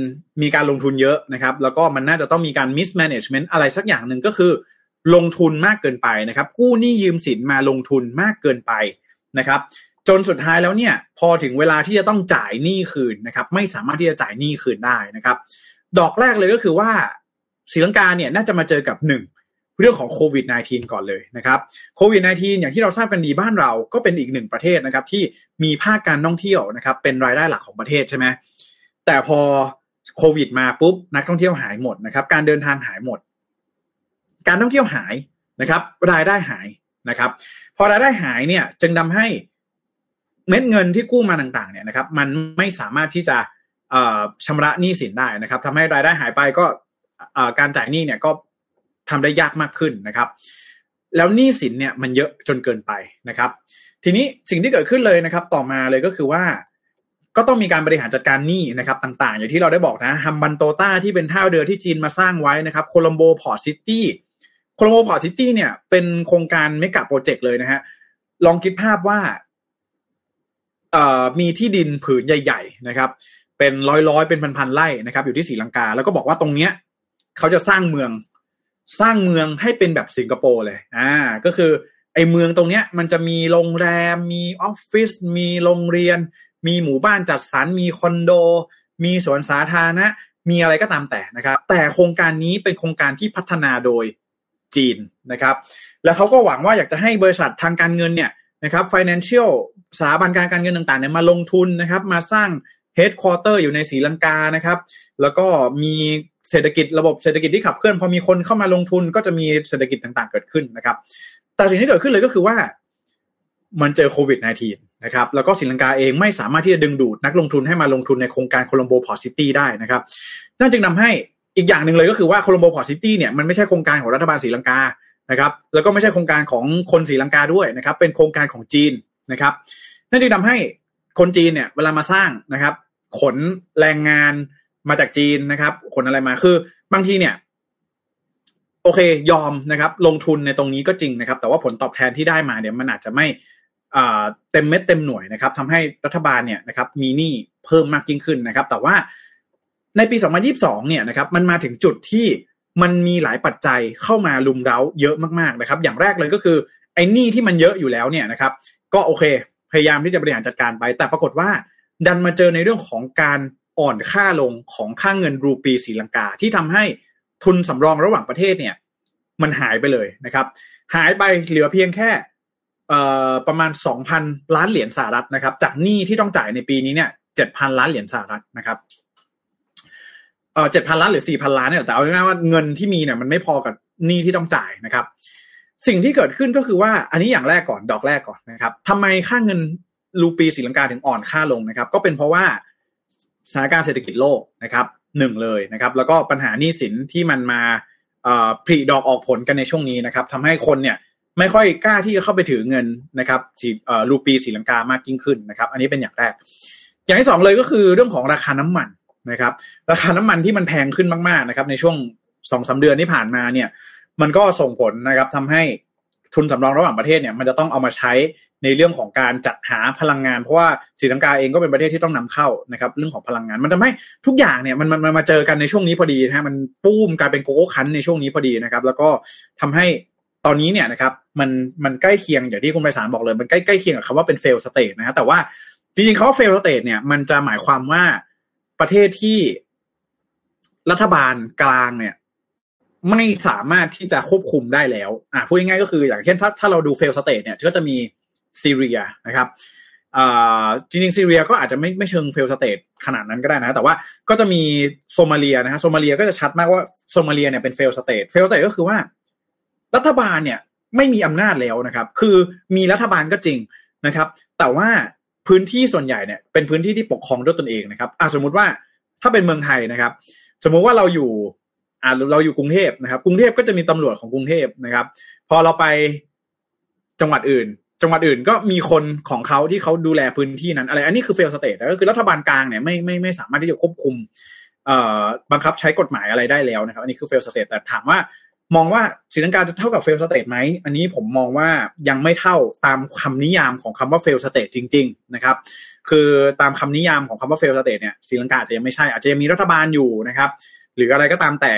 มีการลงทุนเยอะนะครับ แล้วก็มันน่าจะต้องมีการ mismanagement อะไรสักอย่างหนึ่งก็คือ ลงทุนมากเกินไปนะครับ กู้หนี้ยืมสินมาลงทุนมากเกินไปนะครับ จนสุดท้ายแล้วเนี่ย พอถึงเวลาที่จะต้องจ่ายหนี้คืนนะครับ ไม่สามารถที่จะจ่ายหนี้คืนได้นะครับ ดอกแรกเลยก็คือว่าศรีลังกาเนี่ยน่าจะมาเจอกับหนึ่งเรื่องของโควิด -19 ก่อนเลยนะครับโควิด -19 อย่างที่เราทราบกันดีบ้านเราก็เป็นอีกหนึ่งประเทศนะครับ ที่มีภาคการท่องเที่ยวนะครับ เป็นรายได้หลักของประเทศใช่ไหม แต่พอโควิดมาปุ๊บนักท่องเที่ยวหายหมดนะครับ การเดินทางหายหมด การท่องเที่ยวหายนะครับ รายได้หายนะครับ พอรายได้หายเนี่ย จึงทำให้เม็ดเงินที่กู้มาต่างๆ เนี่ยนะครับ มันไม่สามารถที่จะชำระหนี้สินได้นะครับทำให้รายได้หายไปก็การจ่ายหนี้เนี่ยก็ทำได้ยากมากขึ้นนะครับ แล้วหนี้สินเนี่ยมันเยอะจนเกินไปนะครับ ทีนี้สิ่งที่เกิดขึ้นเลยนะครับ ต่อมาเลยก็คือว่า ก็ต้องมีการบริหารจัดการหนี้นะครับต่างๆ อย่างที่เราได้บอกนะ Hambantota ที่เป็นท่าเรือที่จีนมาสร้างไว้นะครับ Colombo Port City Colombo Port City เนี่ยเป็นโครงการ mega project เลยนะฮะลองคิดภาพว่าเอ่อมีที่ดินผืนใหญ่ ๆ นะครับ เป็นร้อยๆเป็นพันๆไร่นะครับ อยู่ที่ศรีลังกา แล้วก็บอกว่าตรงเนี้ยเขาจะสร้างเมืองสร้างเมืองให้เป็นแบบสิงคโปร์เลย อ่า ก็คือไอเมืองตรงเนี้ยมันจะมีโรงแรม มีออฟฟิศ มีโรงเรียน มีหมู่บ้านจัดสรรมีคอนโด มีสวนสาธารณะมีอะไรก็ตามแต่นะครับ แต่โครงการนี้เป็นโครงการที่พัฒนาโดยจีนนะครับ แล้วเขาก็หวังว่าอยากจะให้บริษัททางการเงินเนี่ยนะครับ financial สถาบันการการเงินต่างๆเนี่ยมาลงทุนนะครับ มาสร้าง headquarter อยู่ในศรีลังกานะครับ แล้วก็มีเศรษฐกิจระบบเศรษฐกิจที่ขับเคลื่อนพอมีคนเข้ามาลงทุนก็จะมีเศรษฐกิจต่างๆ เกิดขึ้นนะครับ แต่สิ่งที่เกิดขึ้นเลยก็คือว่ามันเจอโควิด -19 นะครับแล้วก็ศรีลังกาเองไม่สามารถที่จะดึงดูดนักลงทุนให้มาลงทุนในโครงการ Colombo Port City ได้นะครับนั่นจึงทำให้อีกอย่างหนึ่งเลยก็คือว่า Colombo Port City เนี่ยมันไม่ใช่โครงการของรัฐบาลศรีลังกานะครับแล้วก็ไม่ใช่โครงการของคนศรีลังกาด้วยนะครับเป็นโครงการของจีนนะครับนั่นจึงทำให้คนจีนเนี่ยเวลามาสร้างนะครับ ขนแรงงานมาจากจีนนะครับ ขนอะไรมาคือบางทีเนี่ยโอเคยอมนะครับ ลงทุนในตรงนี้ก็จริงนะครับ แต่ว่าผลตอบแทนที่ได้มาเนี่ยมันอาจจะไม่ เต็มเม็ดเต็มหน่วยนะครับทำให้รัฐบาลเนี่ยนะครับมีหนี้เพิ่มมากยิ่งขึ้นนะครับ แต่ว่าในปี 2022 เนี่ยนะครับมันมาถึงจุดที่มันมีหลายปัจจัยเข้ามาลุมเร้าเยอะมากๆนะครับ อย่างแรกเลยก็คือไอ้หนี้ที่มันเยอะอยู่แล้วเนี่ยนะครับ ก็โอเค พยายามที่จะบริหารจัดการไป แต่ปรากฏว่า ดันมาเจอในเรื่องของการอ่อนค่าลงของค่างเงินรูปีศรีลังกา ที่ทำให้ทุนสำรองระหว่างประเทศเนี่ย มันหายไปเลยนะครับ หายไปเหลือเพียงแค่ ประมาณสองพันล้านเหรียญสหรัฐนะครับ จากหนี้ที่ต้องจ่ายในปีนี้เนี่ยเจ็ดพันล้านเหรียญสหรัฐนะครับเออเจ็ดพันล้านหรือสี่พันล้านเนี่ยแต่เอาง่ายๆว่าเงินที่มีเนี่ยมันไม่พอกับหนี้ที่ต้องจ่ายนะครับ สิ่งที่เกิดขึ้นก็คือว่าอันนี้อย่างแรกก่อนดอกแรกก่อนนะครับทำไมค่าเงินรูปีศรีลังกาถึงอ่อนค่าลงนะครับ ก็เป็นเพราะว่าสถานการณ์เศรษฐกิจโลกนะครับหนึ่งเลยนะครับ แล้วก็ปัญหาหนี้สินที่มันมาผลิดอกออกผลกันในช่วงนี้นะครับทำให้คนเนี่ย ไม่ค่อยกล้าที่จะเข้าไปถือเงินนะครับสีรูปีสีลังกามากยิ่งขึ้นนะครับ อันนี้เป็นอย่างแรก อย่างที่สองเลยก็คือเรื่องของราคาน้ำมันนะครับ ราคาน้ำมันที่มันแพงขึ้นมากๆนะครับ ในช่วงสองสาเดือนที่ผ่านมาเนี่ย มันก็ส่งผลนะครับทำให้ทุนสำรองระหว่างประเทศเนี่ยมันจะต้องเอามาใช้ในเรื่องของการจัดหาพลังงานเพราะว่าศรีลังกาเองก็เป็นประเทศที่ต้องนำเข้านะครับ เรื่องของพลังงาน มันทำให้ทุกอย่างเนี่ยมันมันมาเจอกันในช่วงนี้พอดีนะฮะมันปุ้มกลายเป็นโกโก้ครันช์ในช่วงนี้พอดีนะครับ แล้วก็ทำให้ ตอนนี้เนี่ยนะครับมันมันใกล้เคียงอย่างที่คุณไพศาลบอกเลยมันใกล้ใกล้เคียงกับคำว่าเป็น failed state นะฮะแต่ว่าจริงๆเขา failed state เนี่ยมันจะหมายความว่าประเทศที่รัฐบาลกลางเนี่ย ไม่สามารถที่จะควบคุมได้แล้ว อ่าพูดง่ายๆก็คืออย่างเช่นถ้าถ้าเราดู failed state เนี่ยก็จะมีซีเรียนะครับจริงๆซีเรียก็อาจจะไม่ไม่เชิง failed state ขนาดนั้นก็ได้นะ แต่ว่าก็จะมีโซมาเลียนะฮะโซมาเลียก็จะชัดมากว่าโซมาเลียเนี่ยเป็น failed state failed state ก็คือว่า รัฐบาลเนี่ยไม่มีอำนาจแล้วนะครับ คือมีรัฐบาลก็จริงนะครับ แต่ว่าพื้นที่ส่วนใหญ่เนี่ยเป็นพื้นที่ที่ปกครองด้วยตนเองนะครับอ่าสมมุติว่าถ้าเป็นเมืองไทยนะครับ สมมุติว่าเราอยู่อ่าเราอยู่กรุงเทพนะครับ กรุงเทพก็จะมีตำรวจของกรุงเทพนะครับ พอเราไปจังหวัดอื่น จังหวัดอื่นก็มีคนของเขาที่เขาดูแลพื้นที่นั้นอะไร อันนี้คือ failed state ก็คือรัฐบาลกลางเนี่ยไม่ไม่ไม่สามารถที่จะควบคุมเอ่อบังคับใช้กฎหมายอะไรได้แล้วนะครับ อันนี้คือ failed state แต่ถามว่า มองว่าศรีลังกาจะเท่ากับ failed state ไหม อันนี้ผมมองว่ายังไม่เท่าตามคำนิยามของคำว่า failed state จริง ๆ นะครับ คือตามคำนิยามของคำว่า failed state เนี่ยศรีลังกาจะยังไม่ใช่ อาจจะยังมีรัฐบาลอยู่นะครับ หรืออะไรก็ตามแต่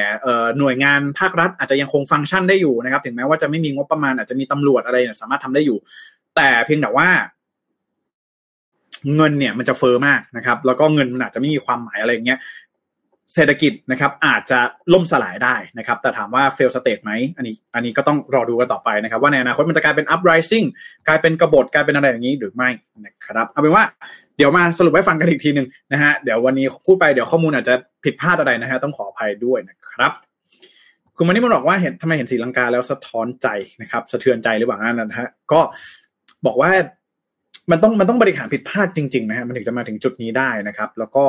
หน่วยงานภาครัฐอาจจะยังคงฟังก์ชันได้อยู่นะครับ ถึงแม้ว่าจะไม่มีงบประมาณอาจจะมีตำรวจอะไรสามารถทำได้อยู่ แต่เพียงแต่ว่าเงินเนี่ยมันจะเฟอร์มากนะครับ แล้วก็เงินมันอาจจะไม่มีความหมายอะไรเงี้ย เศรษฐกิจนะครับอาจจะล่มสลายได้นะครับ แต่ถามว่า fail state ไหมอันนี้อันนี้ก็ต้องรอดูกันต่อไปนะครับ ว่าในอนาคตมันจะกลายเป็น uprising กลายเป็นกบฏกลายเป็นอะไรอย่างนี้หรือไม่นะครับเอาเป็นว่าเดี๋ยวมาสรุปให้ฟังกันอีกทีหนึ่งนะฮะเดี๋ยววันนี้พูดไปเดี๋ยวข้อมูลอาจจะผิดพลาดอะไรนะฮะต้องขออภัยด้วยนะครับ คุณมันนี่มันบอกว่าเห็นทำไมเห็นสีลังกาแล้วสะท้อนใจนะครับ สะเทือนใจหรือเปล่านั่นนะฮะก็บอกว่ามันต้องมันต้องบริหารผิดพลาดจริง ๆ นะฮะมันถึงจะมาถึงจุดนี้ได้นะครับ แล้วก็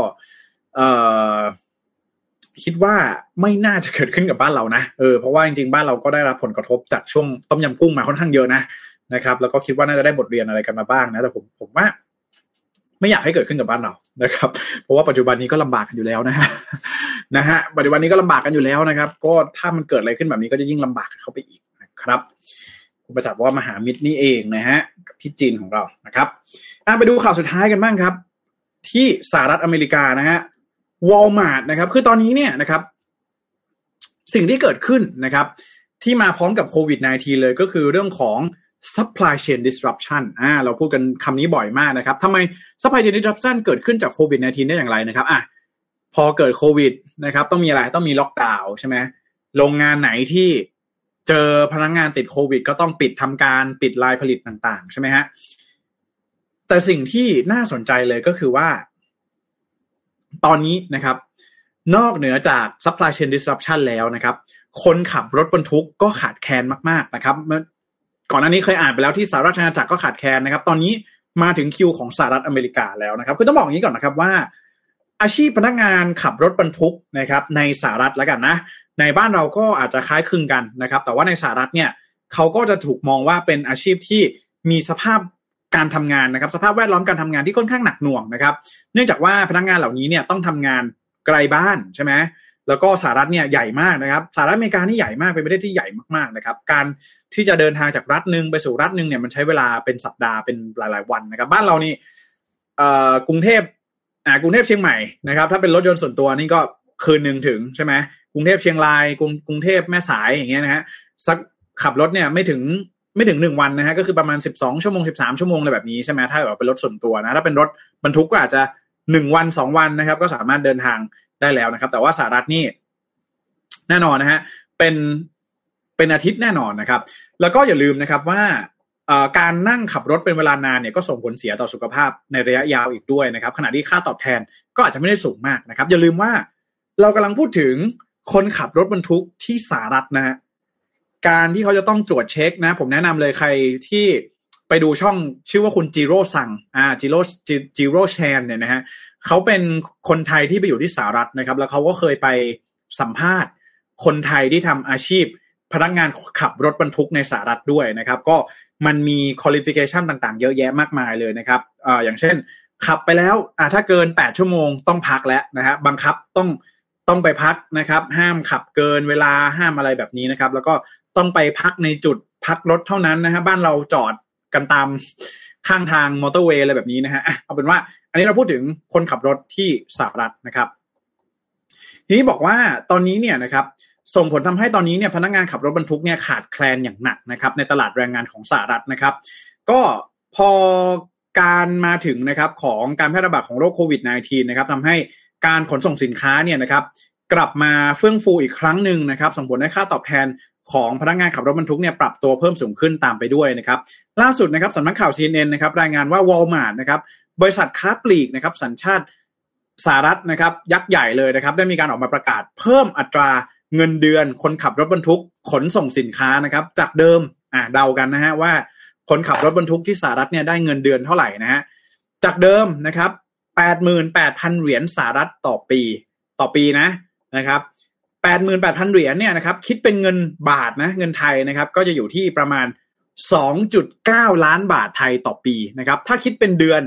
เอ่อ คิดว่าไม่น่าจะเกิดขึ้นกับบ้านเรานะเออเพราะว่าจริงๆบ้านเราก็ได้รับผลกระทบจากช่วงต้มยำกุ้งมาค่อนข้างเยอะนะนะครับ แล้วก็คิดว่าน่าจะได้บทเรียนอะไรกันมาบ้างนะแต่ผมผมว่าไม่อยากให้เกิดขึ้นกับบ้านเรานะครับ เพราะว่าปัจจุบันนี้ก็ลำบากกันอยู่แล้วนะฮะนะฮะปัจจุบันนี้ก็ลำบากกันอยู่แล้วนะครับ ก็ถ้ามันเกิดอะไรขึ้นแบบนี้ก็จะยิ่งลำบากเข้าไปอีกนะครับคุณประจักษ์ว่ามหามิตรนี่เองนะฮะพี่จีนของเรานะครับไปดูข่าวสุดท้ายกันบ้างครับ ที่สหรัฐอเมริกานะฮะ วอลมาร์ทนะครับ คือตอนนี้เนี่ยนะครับ สิ่งที่เกิดขึ้นนะครับ ที่มาพร้อมกับโควิด -19 เลยก็คือเรื่องของ supply chain disruption อ่า เราพูดกันคำนี้บ่อยมากนะครับทำไม supply chain disruption เกิดขึ้นจากโควิด -19 ได้อย่างไรนะครับ อะ พอเกิดโควิดนะครับ ต้องมีอะไร ต้องมีล็อกดาวน์ใช่ไหมโรงงานไหนที่เจอพนักงงานติดโควิด ก็ต้องปิดทำการปิดลายผลิตต่าง ๆ ใช่ไหมฮะ แต่สิ่งที่น่าสนใจเลยก็คือว่า ตอนนี้นะครับ นอกเหนือจาก supply chain disruption แล้วนะครับ คนขับรถบรรทุกก็ขาดแคลนมาก ๆ นะครับ ก่อนหน้านี้เคยอ่านไปแล้วที่สหรัฐอาณาจักรก็ขาดแคลนนะครับ ตอนนี้มาถึงคิวของสหรัฐอเมริกาแล้วนะครับ คือต้องบอกอย่างนี้ก่อนนะครับว่า อาชีพพนักงานขับรถบรรทุกนะครับ ในสหรัฐแล้วกันนะ ในบ้านเราก็อาจจะคล้ายคลึงกันนะครับ แต่ว่าในสหรัฐเนี่ยเขาก็จะถูกมองว่าเป็นอาชีพที่มีสภาพ การทำงานนะครับ สภาพแวดล้อมการทำงานที่ค่อนข้างหนักหน่วงนะครับ เนื่องจากว่าพนักงานเหล่านี้เนี่ยต้องทำงานไกลบ้านใช่ไหมแล้วก็สหรัฐเนี่ยใหญ่มากนะครับสหรัฐอเมริกานี่ใหญ่มากเป็นประเทศที่ใหญ่มากๆนะครับ การที่จะเดินทางจากรัฐหนึ่งไปสู่รัฐหนึ่งเนี่ยมันใช้เวลาเป็นสัปดาห์เป็นหลาย ๆ วันนะครับ บ้านเรานี่เอ่อกรุงเทพอ่ากรุงเทพเชียงใหม่นะครับ ถ้าเป็นรถยนต์ส่วนตัวนี่ก็คืนหนึ่งถึงใช่ไหมกรุงเทพเชียงรายกรุงกรุงเทพแม่สายอย่างเงี้ยนะฮะสักขับรถเนี่ยไม่ถึง ไม่ถึงหนึ่งวันนะฮะก็คือประมาณสิบสองชั่วโมงสิบสามชั่วโมงอะไรแบบนี้ใช่ไหมถ้าแบบเป็นรถส่วนตัวนะถ้าเป็นรถบรรทุกก็อาจจะหนึ่งวันสองวันนะครับ ก็สามารถเดินทางได้แล้วนะครับ แต่ว่าสหรัฐนี่แน่นอนนะฮะเป็นเป็นอาทิตย์แน่นอนนะครับ แล้วก็อย่าลืมนะครับว่าการนั่งขับรถเป็นเวลานานเนี่ยก็ส่งผลเสียต่อสุขภาพในระยะยาวอีกด้วยนะครับ ขณะที่ค่าตอบแทนก็อาจจะไม่ได้สูงมากนะครับ อย่าลืมว่าเรากำลังพูดถึงคนขับรถบรรทุกที่สหรัฐนะฮะ การที่เขาจะต้องตรวจเช็คนะ ผมแนะนำเลยใครที่ไปดูช่องชื่อว่าคุณจิโร่สั่งอ่าจิโร่จิโร่แชนเนี่ยนะฮะเขาเป็นคนไทยที่ไปอยู่ที่สหรัฐนะครับ แล้วเขาก็เคยไปสัมภาษณ์ คนไทยที่ทำอาชีพ พนักงานขับรถบรรทุกในสหรัฐด้วยนะครับ ก็มันมีคุณลิฟิเคชันต่างๆ เยอะแยะมากมายเลยนะครับอ่าอย่างเช่น ขับไปแล้วอ่าถ้าเกิน 8 ชั่วโมงต้องพักแล้วนะฮะบังคับต้องต้องไปพักนะครับ ห้ามขับเกินเวลาห้ามอะไรแบบนี้นะครับ แล้วก็ ต้องไปพักในจุดพักรถเท่านั้นนะฮะบ้านเราจอดกันตามข้างทางมอเตอร์เวย์อะไรแบบนี้นะฮะเอาเป็นว่า อันนี้เราพูดถึงคนขับรถที่สหรัฐนะครับ ทีนี้บอกว่าตอนนี้เนี่ยนะครับส่งผลทำให้ตอนนี้เนี่ยพนักงานขับรถบรรทุกเนี่ยขาดแคลนอย่างหนักนะครับ ในตลาดแรงงานของสหรัฐนะครับ ก็พอการมาถึงนะครับของการแพร่ระบาดของโรคโควิด -19 นะครับทำให้การขนส่งสินค้าเนี่ยนะครับ กลับมาเฟื่องฟูอีกครั้งหนึ่งนะครับ ส่งผลให้ค่าตอบแทน ของพนักงานขับรถบรรทุกเนี่ยปรับตัวเพิ่มสูงขึ้นตามไปด้วยนะครับล่าสุดนะครับสำนักข่าว CNN นะครับรายงานว่าวอลมาร์ทนะครับบริษัทค้าปลีกนะครับสัญชาติสหรัฐนะครับยักษ์ใหญ่เลยนะครับได้มีการออกมาประกาศเพิ่มอัตราเงินเดือน คนขับรถบรรทุกขนส่งสินค้านะครับจากเดิมอ่าเดากันนะฮะว่าคนขับรถบรรทุกที่สหรัฐเนี่ยได้เงินเดือนเท่าไหร่นะฮะจากเดิมนะครับแปดหมื่นแปดพันเหรียญสหรัฐต่อปีต่อปีนะนะครับ แปดหมื่นแปดพันเหรียญเนี่ยนะครับคิดเป็นเงินบาทนะเงินไทยนะครับก็จะอยู่ที่ประมาณสองจุดเก้าล้านบาทไทยต่อปีนะครับถ้าคิดเป็นเดือน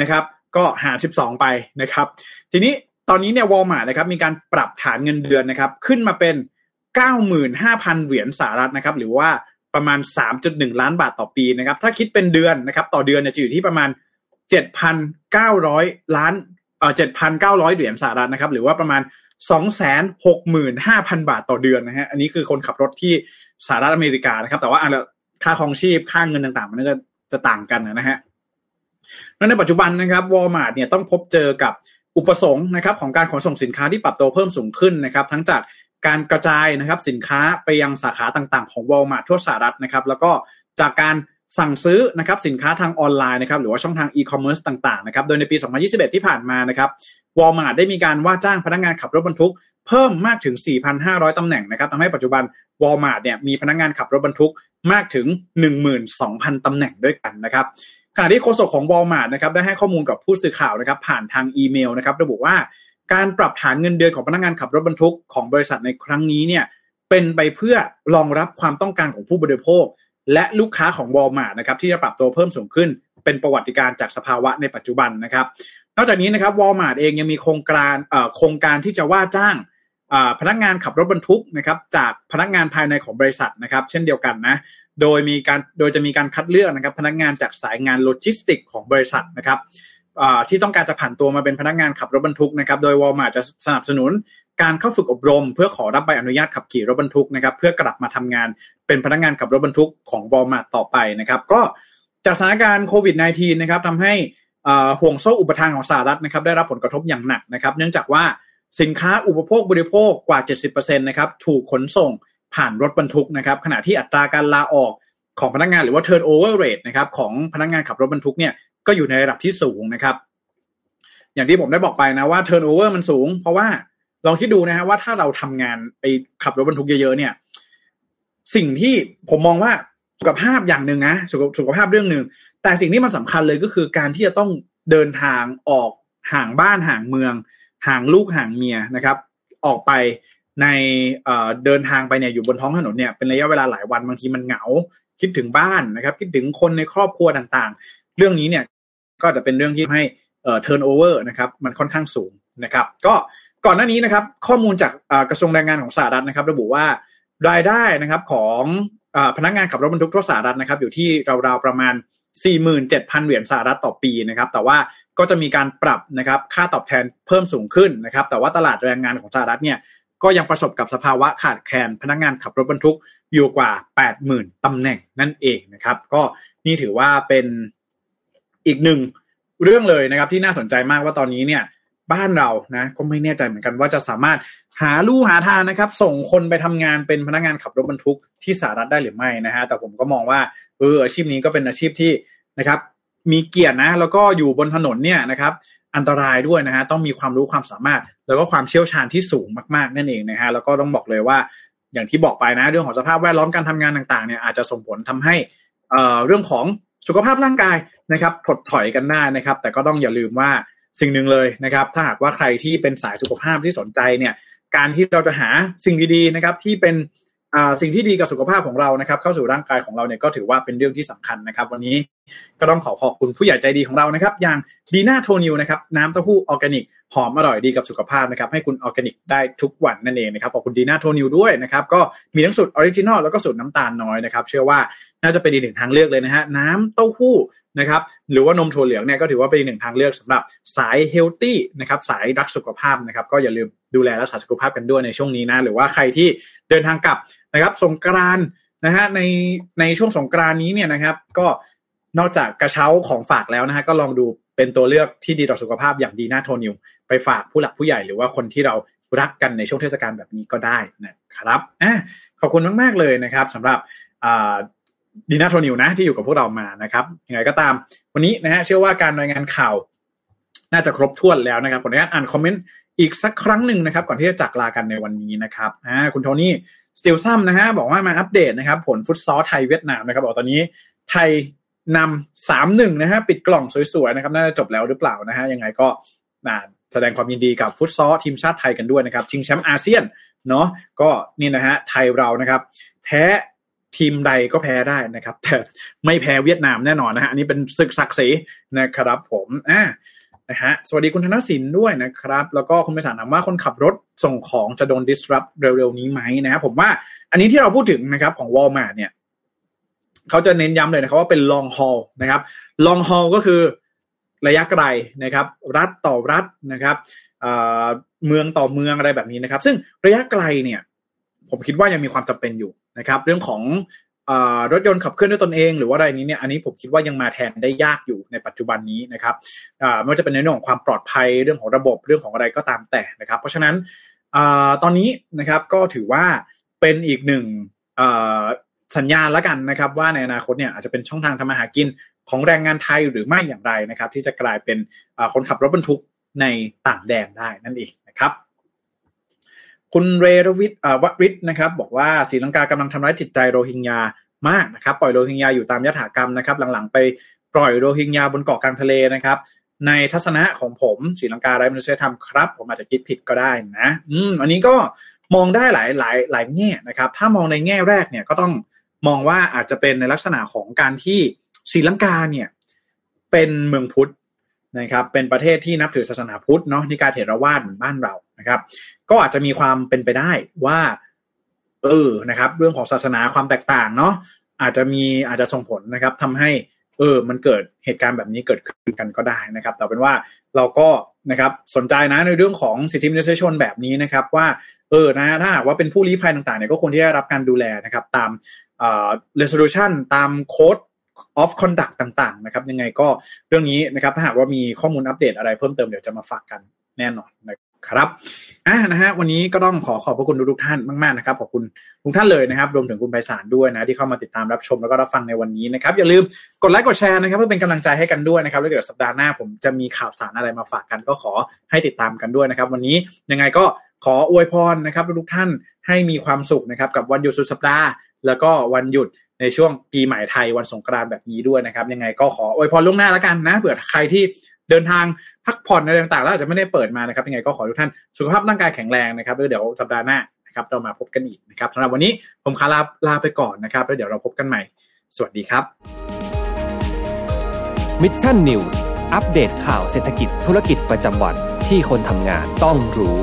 นะครับก็หารสิบสองไปนะครับ ทีนี้ตอนนี้เนี่ยวอลมาร์นะครับมีการปรับฐานเงินเดือนนะครับขึ้นมาเป็น 95,000 เหรียญสหรัฐนะครับหรือว่าประมาณ 3.1 ล้านบาทต่อปีนะครับถ้าคิดเป็นเดือนนะครับต่อเดือนเนี่ยจะอยู่ที่ประมาณ 7,900 ล้านเอ่อ7,900 เหรียญสหรัฐนะครับหรือว่าประมาณ 265,000บาทต่อเดือนนะฮะ อันนี้คือคนขับรถที่สหรัฐอเมริกานะครับ แต่ว่าค่าครองชีพ ค่าเงินต่างๆ มันก็จะต่างกันนะฮะแล้วในปัจจุบันนะครับวอลมาร์ทเนี่ยต้องพบเจอกับอุปสงค์นะครับของการขนส่งสินค้าที่ปรับตัวเพิ่มสูงขึ้นนะครับ ทั้งจากการกระจายนะครับสินค้าไปยังสาขาต่างๆ ของ Walmart ทั่วสหรัฐนะครับ แล้วก็จากการ สั่งซื้อนะครับสินค้าทางออนไลน์นะครับหรือว่าช่องทางอีคอมเมิร์ซต่างๆนะครับโดยในปี 2021 ที่ผ่านมานะครับวอลมาร์ทได้มีการว่าจ้างพนักงานขับรถบรรทุก เพิ่มมากถึง 4,500 ตำแหน่งนะครับทำให้ปัจจุบันวอลมาร์ทเนี่ยมีพนักงานขับรถบรรทุกมากถึง 12,000 ตำแหน่งด้วยกันนะครับขณะที่โฆษกของวอลมาร์ทนะครับได้ให้ข้อมูลกับผู้สื่อข่าวนะครับผ่านทางอีเมลนะครับระบุว่าการปรับฐานเงินเดือนของพนักงานขับรถบรรทุกของบริษัทในครั้งนี้เนี่ยเป็นไปเพื่อรองรับความต้องการของผู้บริโภค และลูกค้าของวอลมาร์ทนะครับที่จะปรับตัวเพิ่มสูงขึ้น เป็นประวัติการณ์จากสภาวะในปัจจุบันนะครับ นอกจากนี้นะครับวอลมาร์ทเองยังมีโครงการโครงการที่จะว่าจ้างพนักงานขับรถบรรทุกนะครับจากพนักงานภายในของบริษัทนะครับ เช่นเดียวกันนะโดยมีการโดยจะมีการคัดเลือกนะครับ พนักงานจากสายงานโลจิสติกส์ของบริษัทนะครับ ที่ต้องการจะผันตัวมาเป็นพนักงานขับรถบรรทุกนะครับ โดยวอลมาร์ทจะสนับสนุนการเข้าฝึกอบรม เพื่อขอรับใบอนุญาตขับขี่รถบรรทุกนะครับ เพื่อกลับมาทำงานเป็นพนักงานขับรถบรรทุกของวอลมาร์ทต่อไปนะครับ ก็จากสถานการณ์โควิด -19 นะครับทำให้ห่วงโซ่อุปทานของสหรัฐนะครับ ได้รับผลกระทบอย่างหนักนะครับ เนื่องจากว่าสินค้าอุปโภคบริโภคกว่า 70%นะครับถูกขนส่งผ่านรถบรรทุกนะครับ ขณะที่อัตราการลาออก ของพนักงานหรือว่า turnover rate นะครับของพนักงานขับรถบรรทุกเนี่ยก็อยู่ในระดับที่สูงนะครับ อย่างที่ผมได้บอกไปนะว่า turnover มันสูง เพราะว่าลองคิดดูนะฮะว่าถ้าเราทำงานไปขับรถบรรทุกเยอะๆเนี่ย สิ่งที่ผมมองว่าสุขภาพอย่างหนึ่งนะสุขสุขภาพเรื่องหนึ่งแต่สิ่งที่มันสาคัญเลยก็คือการที่จะต้องเดินทางออกห่างบ้านห่างเมือง ห่างลูกห่างเมียนะครับ ออกไปในเดินทางไปเนี่ยอยู่บนท้องถนนเนี่ยเป็นระยะเวลาหลายวันบางทีมันเหงา คิดถึงบ้านนะครับ คิดถึงคนในครอบครัวต่างๆ เรื่องนี้เนี่ยก็จะเป็นเรื่องที่ให้เอ่อ turnover นะครับมันค่อนข้างสูงนะครับ ก็ก่อนหน้านี้นะครับ ข้อมูลจากกระทรวงแรงงานของสหรัฐนะครับ ระบุว่ารายได้นะครับของพนักงานขับรถบรรทุกทั่วสหรัฐนะครับ อยู่ที่ราวๆประมาณ 47,000 เหรียญสหรัฐต่อปีนะครับ แต่ว่าก็จะมีการปรับนะครับค่าตอบแทนเพิ่มสูงขึ้นนะครับ แต่ว่าตลาดแรงงานของสหรัฐเนี่ย ก็ยังประสบกับสภาวะขาดแคลนพนักงานขับรถบรรทุกอยู่กว่า 80,000 ตำแหน่งนั่นเองนะครับ ก็นี่ถือว่าเป็นอีกหนึ่งเรื่องเลยนะครับที่น่าสนใจมากว่าตอนนี้เนี่ยบ้านเรานะก็ไม่แน่ใจเหมือนกันว่าจะสามารถหาลู่หาทางนะครับ ส่งคนไปทำงานเป็นพนักงานขับรถบรรทุกที่สหรัฐได้หรือไม่นะฮะแต่ผมก็มองว่าเอออาชีพนี้ก็เป็นอาชีพที่นะครับมีเกียรตินะ แล้วก็อยู่บนถนนเนี่ยนะครับ อันตรายด้วยนะฮะต้องมีความรู้ความสามารถ แล้วก็ความเชี่ยวชาญที่สูงมากๆนั่นเองนะฮะแล้วก็ต้องบอกเลยว่าอย่างที่บอกไปนะเรื่องของสภาพแวดล้อมการทำงานต่างๆเนี่ยอาจจะส่งผลทำให้เอ่อเรื่องของสุขภาพร่างกายนะครับถดถอยกันได้นะครับ แต่ก็ต้องอย่าลืมว่าสิ่งหนึ่งเลยนะครับ ถ้าหากว่าใครที่เป็นสายสุขภาพที่สนใจเนี่ย การที่เราจะหาสิ่งดีๆนะครับ ที่เป็นสิ่งที่ดีกับสุขภาพของเรานะครับ เข้าสู่ร่างกายของเราเนี่ยก็ถือว่าเป็นเรื่องที่สำคัญนะครับ วันนี้ก็ต้องขอขอบคุณผู้ใหญ่ใจดีของเรานะครับ อย่างดีน่าโทนิวนะครับน้ำเต้าหู้ออร์แกนิก หอมอร่อยดีกับสุขภาพนะครับให้คุณออร์แกนิกได้ทุกวันนั่นเองนะครับขอบคุณดีน่าโทนิวด้วยนะครับก็มีทั้งสูตร original แล้วก็สูตรน้ำตาลน้อยนะครับเชื่อว่าน่าจะเป็นอีกหนึ่งทางเลือกเลยนะฮะน้ำเต้าหู้นะครับหรือว่านมถั่วเหลืองเนี่ยก็ถือว่าเป็นอีกหนึ่งทางเลือกสำหรับสาย healthy นะครับสายรักสุขภาพนะครับก็อย่าลืมดูแลรักษาสุขภาพกันด้วยในช่วงนี้นะหรือว่าใครที่เดินทางกลับนะครับสงกรานนะฮะในในช่วงสงกรานนี้เนี่ยนะครับก็นอกจากกระเช้าของฝากแล้วนะฮะก็ลองดู เป็นตัวเลือกที่ดีต่อสุขภาพอย่างดีน่าโทนิว ไปฝากผู้หลักผู้ใหญ่หรือว่าคนที่เรารักกันในช่วงเทศกาลแบบนี้ก็ได้นะครับอะขอบคุณมาก ๆ เลยนะครับสำหรับดีน่าโทนิวนะที่อยู่กับพวกเรามานะครับยังไงก็ตาม วันนี้นะฮะเชื่อว่าการรายงานข่าว น่าจะครบถ้วนแล้วนะครับขออนุญาตอ่านคอมเมนต์อีกสักครั้งหนึ่งนะครับ ก่อนที่จะจากลากันในวันนี้นะครับอ่าคุณโทนี่สติลซัมนะฮะบอกว่ามาอัปเดตนะครับ ผลฟุตซอลไทยเวียดนามนะครับบอกตอนนี้ไทย นำสามหนึ่งนะฮะปิดกล่องสวยๆนะครับน่าจะจบแล้วหรือเปล่านะฮะยังไงก็แสดงความยินดีกับฟุตซอลทีมชาติไทยกันด้วยนะครับ ชิงแชมป์อาเซียนเนาะก็นี่นะฮะไทยเรานะครับ แพ้ทีมใดก็แพ้ได้นะครับ แต่ไม่แพ้เวียดนามแน่นอนนะฮะอันนี้เป็นศึกศักดิ์ศรีนะครับผมอ่านะฮะสวัสดีคุณธนสินด้วยนะครับ แล้วก็คุณไปสารถามว่าคนขับรถส่งของจะโดน disrupt เร็วๆนี้ไหมนะครับผมว่าอันนี้ที่เราพูดถึงนะครับของ Walmart เนี่ย เขาจะเน้นย้ำเลยนะครับว่าเป็น long haul นะครับ long haul ก็คือระยะไกลนะครับ รัฐต่อรัฐนะครับเมืองต่อเมืองอะไรแบบนี้นะครับ ซึ่งระยะไกลเนี่ยผมคิดว่ายังมีความจำเป็นอยู่นะครับ เรื่องของรถยนต์ขับเคลื่อนด้วยตนเอง หรือว่าอะไรนี้เนี่ยอันนี้ผมคิดว่ายังมาแทนได้ยากอยู่ในปัจจุบันนี้นะครับไม่ว่าจะเป็นในเรื่องของความปลอดภัยเรื่องของระบบเรื่องของอะไรก็ตามแต่นะครับ เพราะฉะนั้นตอนนี้นะครับก็ถือว่าเป็นอีกหนึ่ง สัญญาณแล้วกันนะครับว่าในอนาคตเนี่ยอาจจะเป็นช่องทางทำมาหากินของแรงงานไทยหรือไม่อย่างไรนะครับ ที่จะกลายเป็นคนขับรถบรรทุกในต่างแดนได้นั่นเองนะครับ คุณเรรวิทวัตริศนะครับ บอกว่าศรีลังกากำลังทำร้ายจิตใจโรฮิงญามากนะครับ ปล่อยโรฮิงญาอยู่ตามยถากรรมนะครับ หลังๆ ไปปล่อยโรฮิงญาบนเกาะกลางทะเลนะครับ ในทัศนะของผมศรีลังกาไร้มนุษยธรรมครับ ผมอาจจะคิดผิดก็ได้นะ อืมอันนี้ก็มองได้หลายหลายหลายแง่นะครับ ถ้ามองในแง่แรกเนี่ยก็ต้อง มองว่าอาจจะเป็นในลักษณะของการที่ศรีลังกาเนี่ยเป็นเมืองพุทธนะครับเป็นประเทศที่นับถือศาสนาพุทธเนาะนิกายเถรวาทเหมือนบ้านเรานะครับ ก็อาจจะมีความเป็นไปได้ว่าเออนะครับ เรื่องของศาสนาความแตกต่างเนาะอาจจะมีอาจจะส่งผลนะครับทำให้เออ มันเกิดเหตุการณ์แบบนี้เกิดขึ้นกันก็ได้นะครับ แต่เป็นว่าเราก็นะครับสนใจนะในเรื่องของสิทธิมนุษยชนแบบนี้นะครับ ว่าเออนะถ้าว่าเป็นผู้ลี้ภัยต่างๆเนี่ยก็ควรที่จะรับการดูแลนะครับ ตาม resolution ตามโค้ด of conduct ต่าง ๆ นะครับ ยังไงก็เรื่องนี้นะครับ ถ้าหากว่ามีข้อมูลอัปเดตอะไรเพิ่มเติมเดี๋ยวจะมาฝากกันแน่นอนนะครับอ่านะฮะวันนี้ก็ต้องขอขอบพระคุณทุกท่านมากๆนะครับขอบคุณทุกท่านเลยนะครับ รวมถึงคุณไพศาลด้วยนะที่เข้ามาติดตามรับชมแล้วก็รับฟังในวันนี้นะครับ อย่าลืมกดไลค์กดแชร์นะครับเพื่อเป็นกำลังใจให้กันด้วยนะครับแล้วเดี๋ยวสัปดาห์หน้าผมจะมีข่าวสารอะไรมาฝากกันก็ขอให้ติดตามกันด้วยนะครับ วันนี้ยังไงก็ขออวยพรนะครับทุกท่านให้มีความสุขนะครับกับวันหยุดสุดสัปดาห์ แล้วก็วันหยุดในช่วงปีใหม่ไทยวันสงกรานต์แบบนี้ด้วยนะครับ ยังไงก็ขออวยพรล่วงหน้าแล้วกันนะเผื่อใครที่เดินทางพักผ่อนอะไรต่างๆแล้วอาจจะไม่ได้เปิดมานะครับ ยังไงก็ขอทุกท่านสุขภาพร่างกายแข็งแรงนะครับแล้วเดี๋ยวสัปดาห์หน้านะครับเรามาพบกันอีกนะครับสำหรับวันนี้ผมขอลาลาไปก่อนนะครับแล้วเดี๋ยวเราพบกันใหม่ สวัสดีครับ Mission News อัปเดตข่าวเศรษฐกิจธุรกิจประจำวันที่คนทำงานต้องรู้